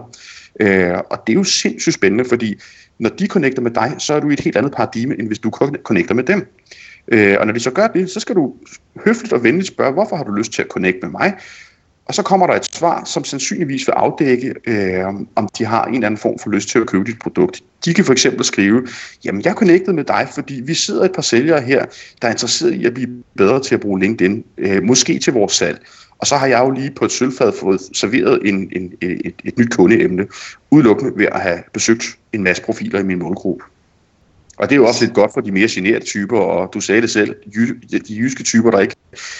Øh, og det er jo sindssygt spændende, fordi når de connecter med dig, så er du i et helt andet paradigme, end hvis du connecter med dem. Øh, og når de så gør det, så skal du høfligt og venligt spørge, hvorfor har du lyst til at connecte med mig? Og så kommer der et svar, som sandsynligvis vil afdække, øh, om de har en eller anden form for lyst til at købe dit produkt. De kan for eksempel skrive, jamen jeg er med dig, fordi vi sidder et par sælgere her, der er interesseret i at blive bedre til at bruge LinkedIn, øh, måske til vores salg. Og så har jeg jo lige på et sølvfad fået serveret en, en, et, et nyt kundeemne, udelukkende ved at have besøgt en masse profiler i min målgruppe. Og det er jo også lidt godt for de mere generede typer, og du sagde det selv, de jyske typer, der ikke,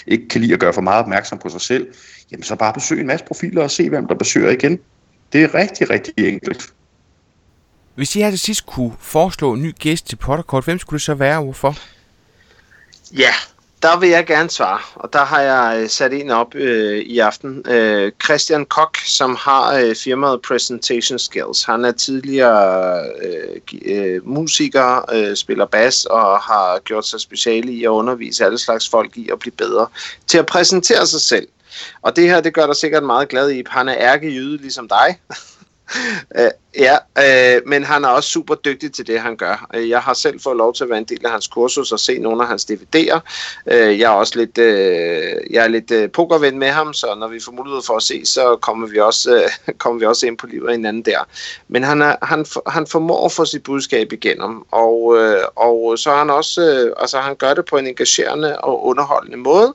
ikke kan lide at gøre for meget opmærksom på sig selv, jamen så bare besøg en masse profiler og se, hvem der besøger igen. Det er rigtig, rigtig enkelt. Hvis I her til sidst kunne foreslå en ny gæst til Potterkort, hvem skulle det så være, og hvorfor? Ja, der vil jeg gerne svare, og der har jeg øh, sat en op øh, i aften. Øh, Christian Kok, som har øh, firmaet Presentation Skills. Han er tidligere øh, øh, musiker, øh, spiller bas og har gjort sig speciale i at undervise alle slags folk i at blive bedre til at præsentere sig selv. Og det her, det gør dig sikkert meget glad i. Han er ærkejyde ligesom dig. Uh, ja, øh, men han er også super dygtig til det, han gør. Øh, jeg har selv fået lov til at være en del af hans kursus og se nogle af hans DVD'er. Uh, øh, jeg er også lidt, øh, jeg er lidt øh, pokerven med ham, så når vi får mulighed for at se, så kommer vi også, øh, kommer vi også ind på livet af hinanden der. Men han, er, han, han formår at få sit budskab igennem, og, øh, og så er han også, øh, altså han gør det på en engagerende og underholdende måde,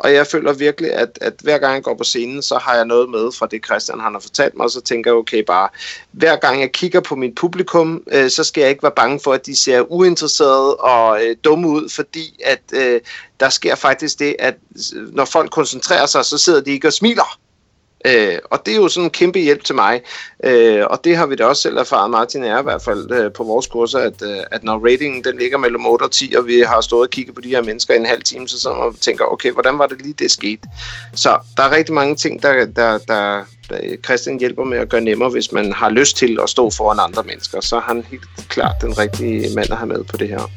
og jeg føler virkelig, at, at hver gang jeg går på scenen, så har jeg noget med fra det, Christian han har fortalt mig, og så tænker jeg, okay, bare hver gang jeg kigger på mit publikum, øh, så skal jeg ikke være bange for, at de ser uinteresserede og øh, dumme ud, fordi at øh, der sker faktisk det, at øh, når folk koncentrerer sig, så sidder de ikke og smiler. Øh, og det er jo sådan en kæmpe hjælp til mig. Øh, og det har vi da også selv erfaret, Martin er i hvert fald øh, på vores kurser, at, øh, at når ratingen den ligger mellem 8 og 10, og vi har stået og kigget på de her mennesker i en halv time, så, sidder man tænker, okay, hvordan var det lige, det skete? Så der er rigtig mange ting, der, der, der, der øh, Christian hjælper med at gøre nemmere, hvis man har lyst til at stå foran andre mennesker. Så er han helt klart den rigtige mand at have med på det her.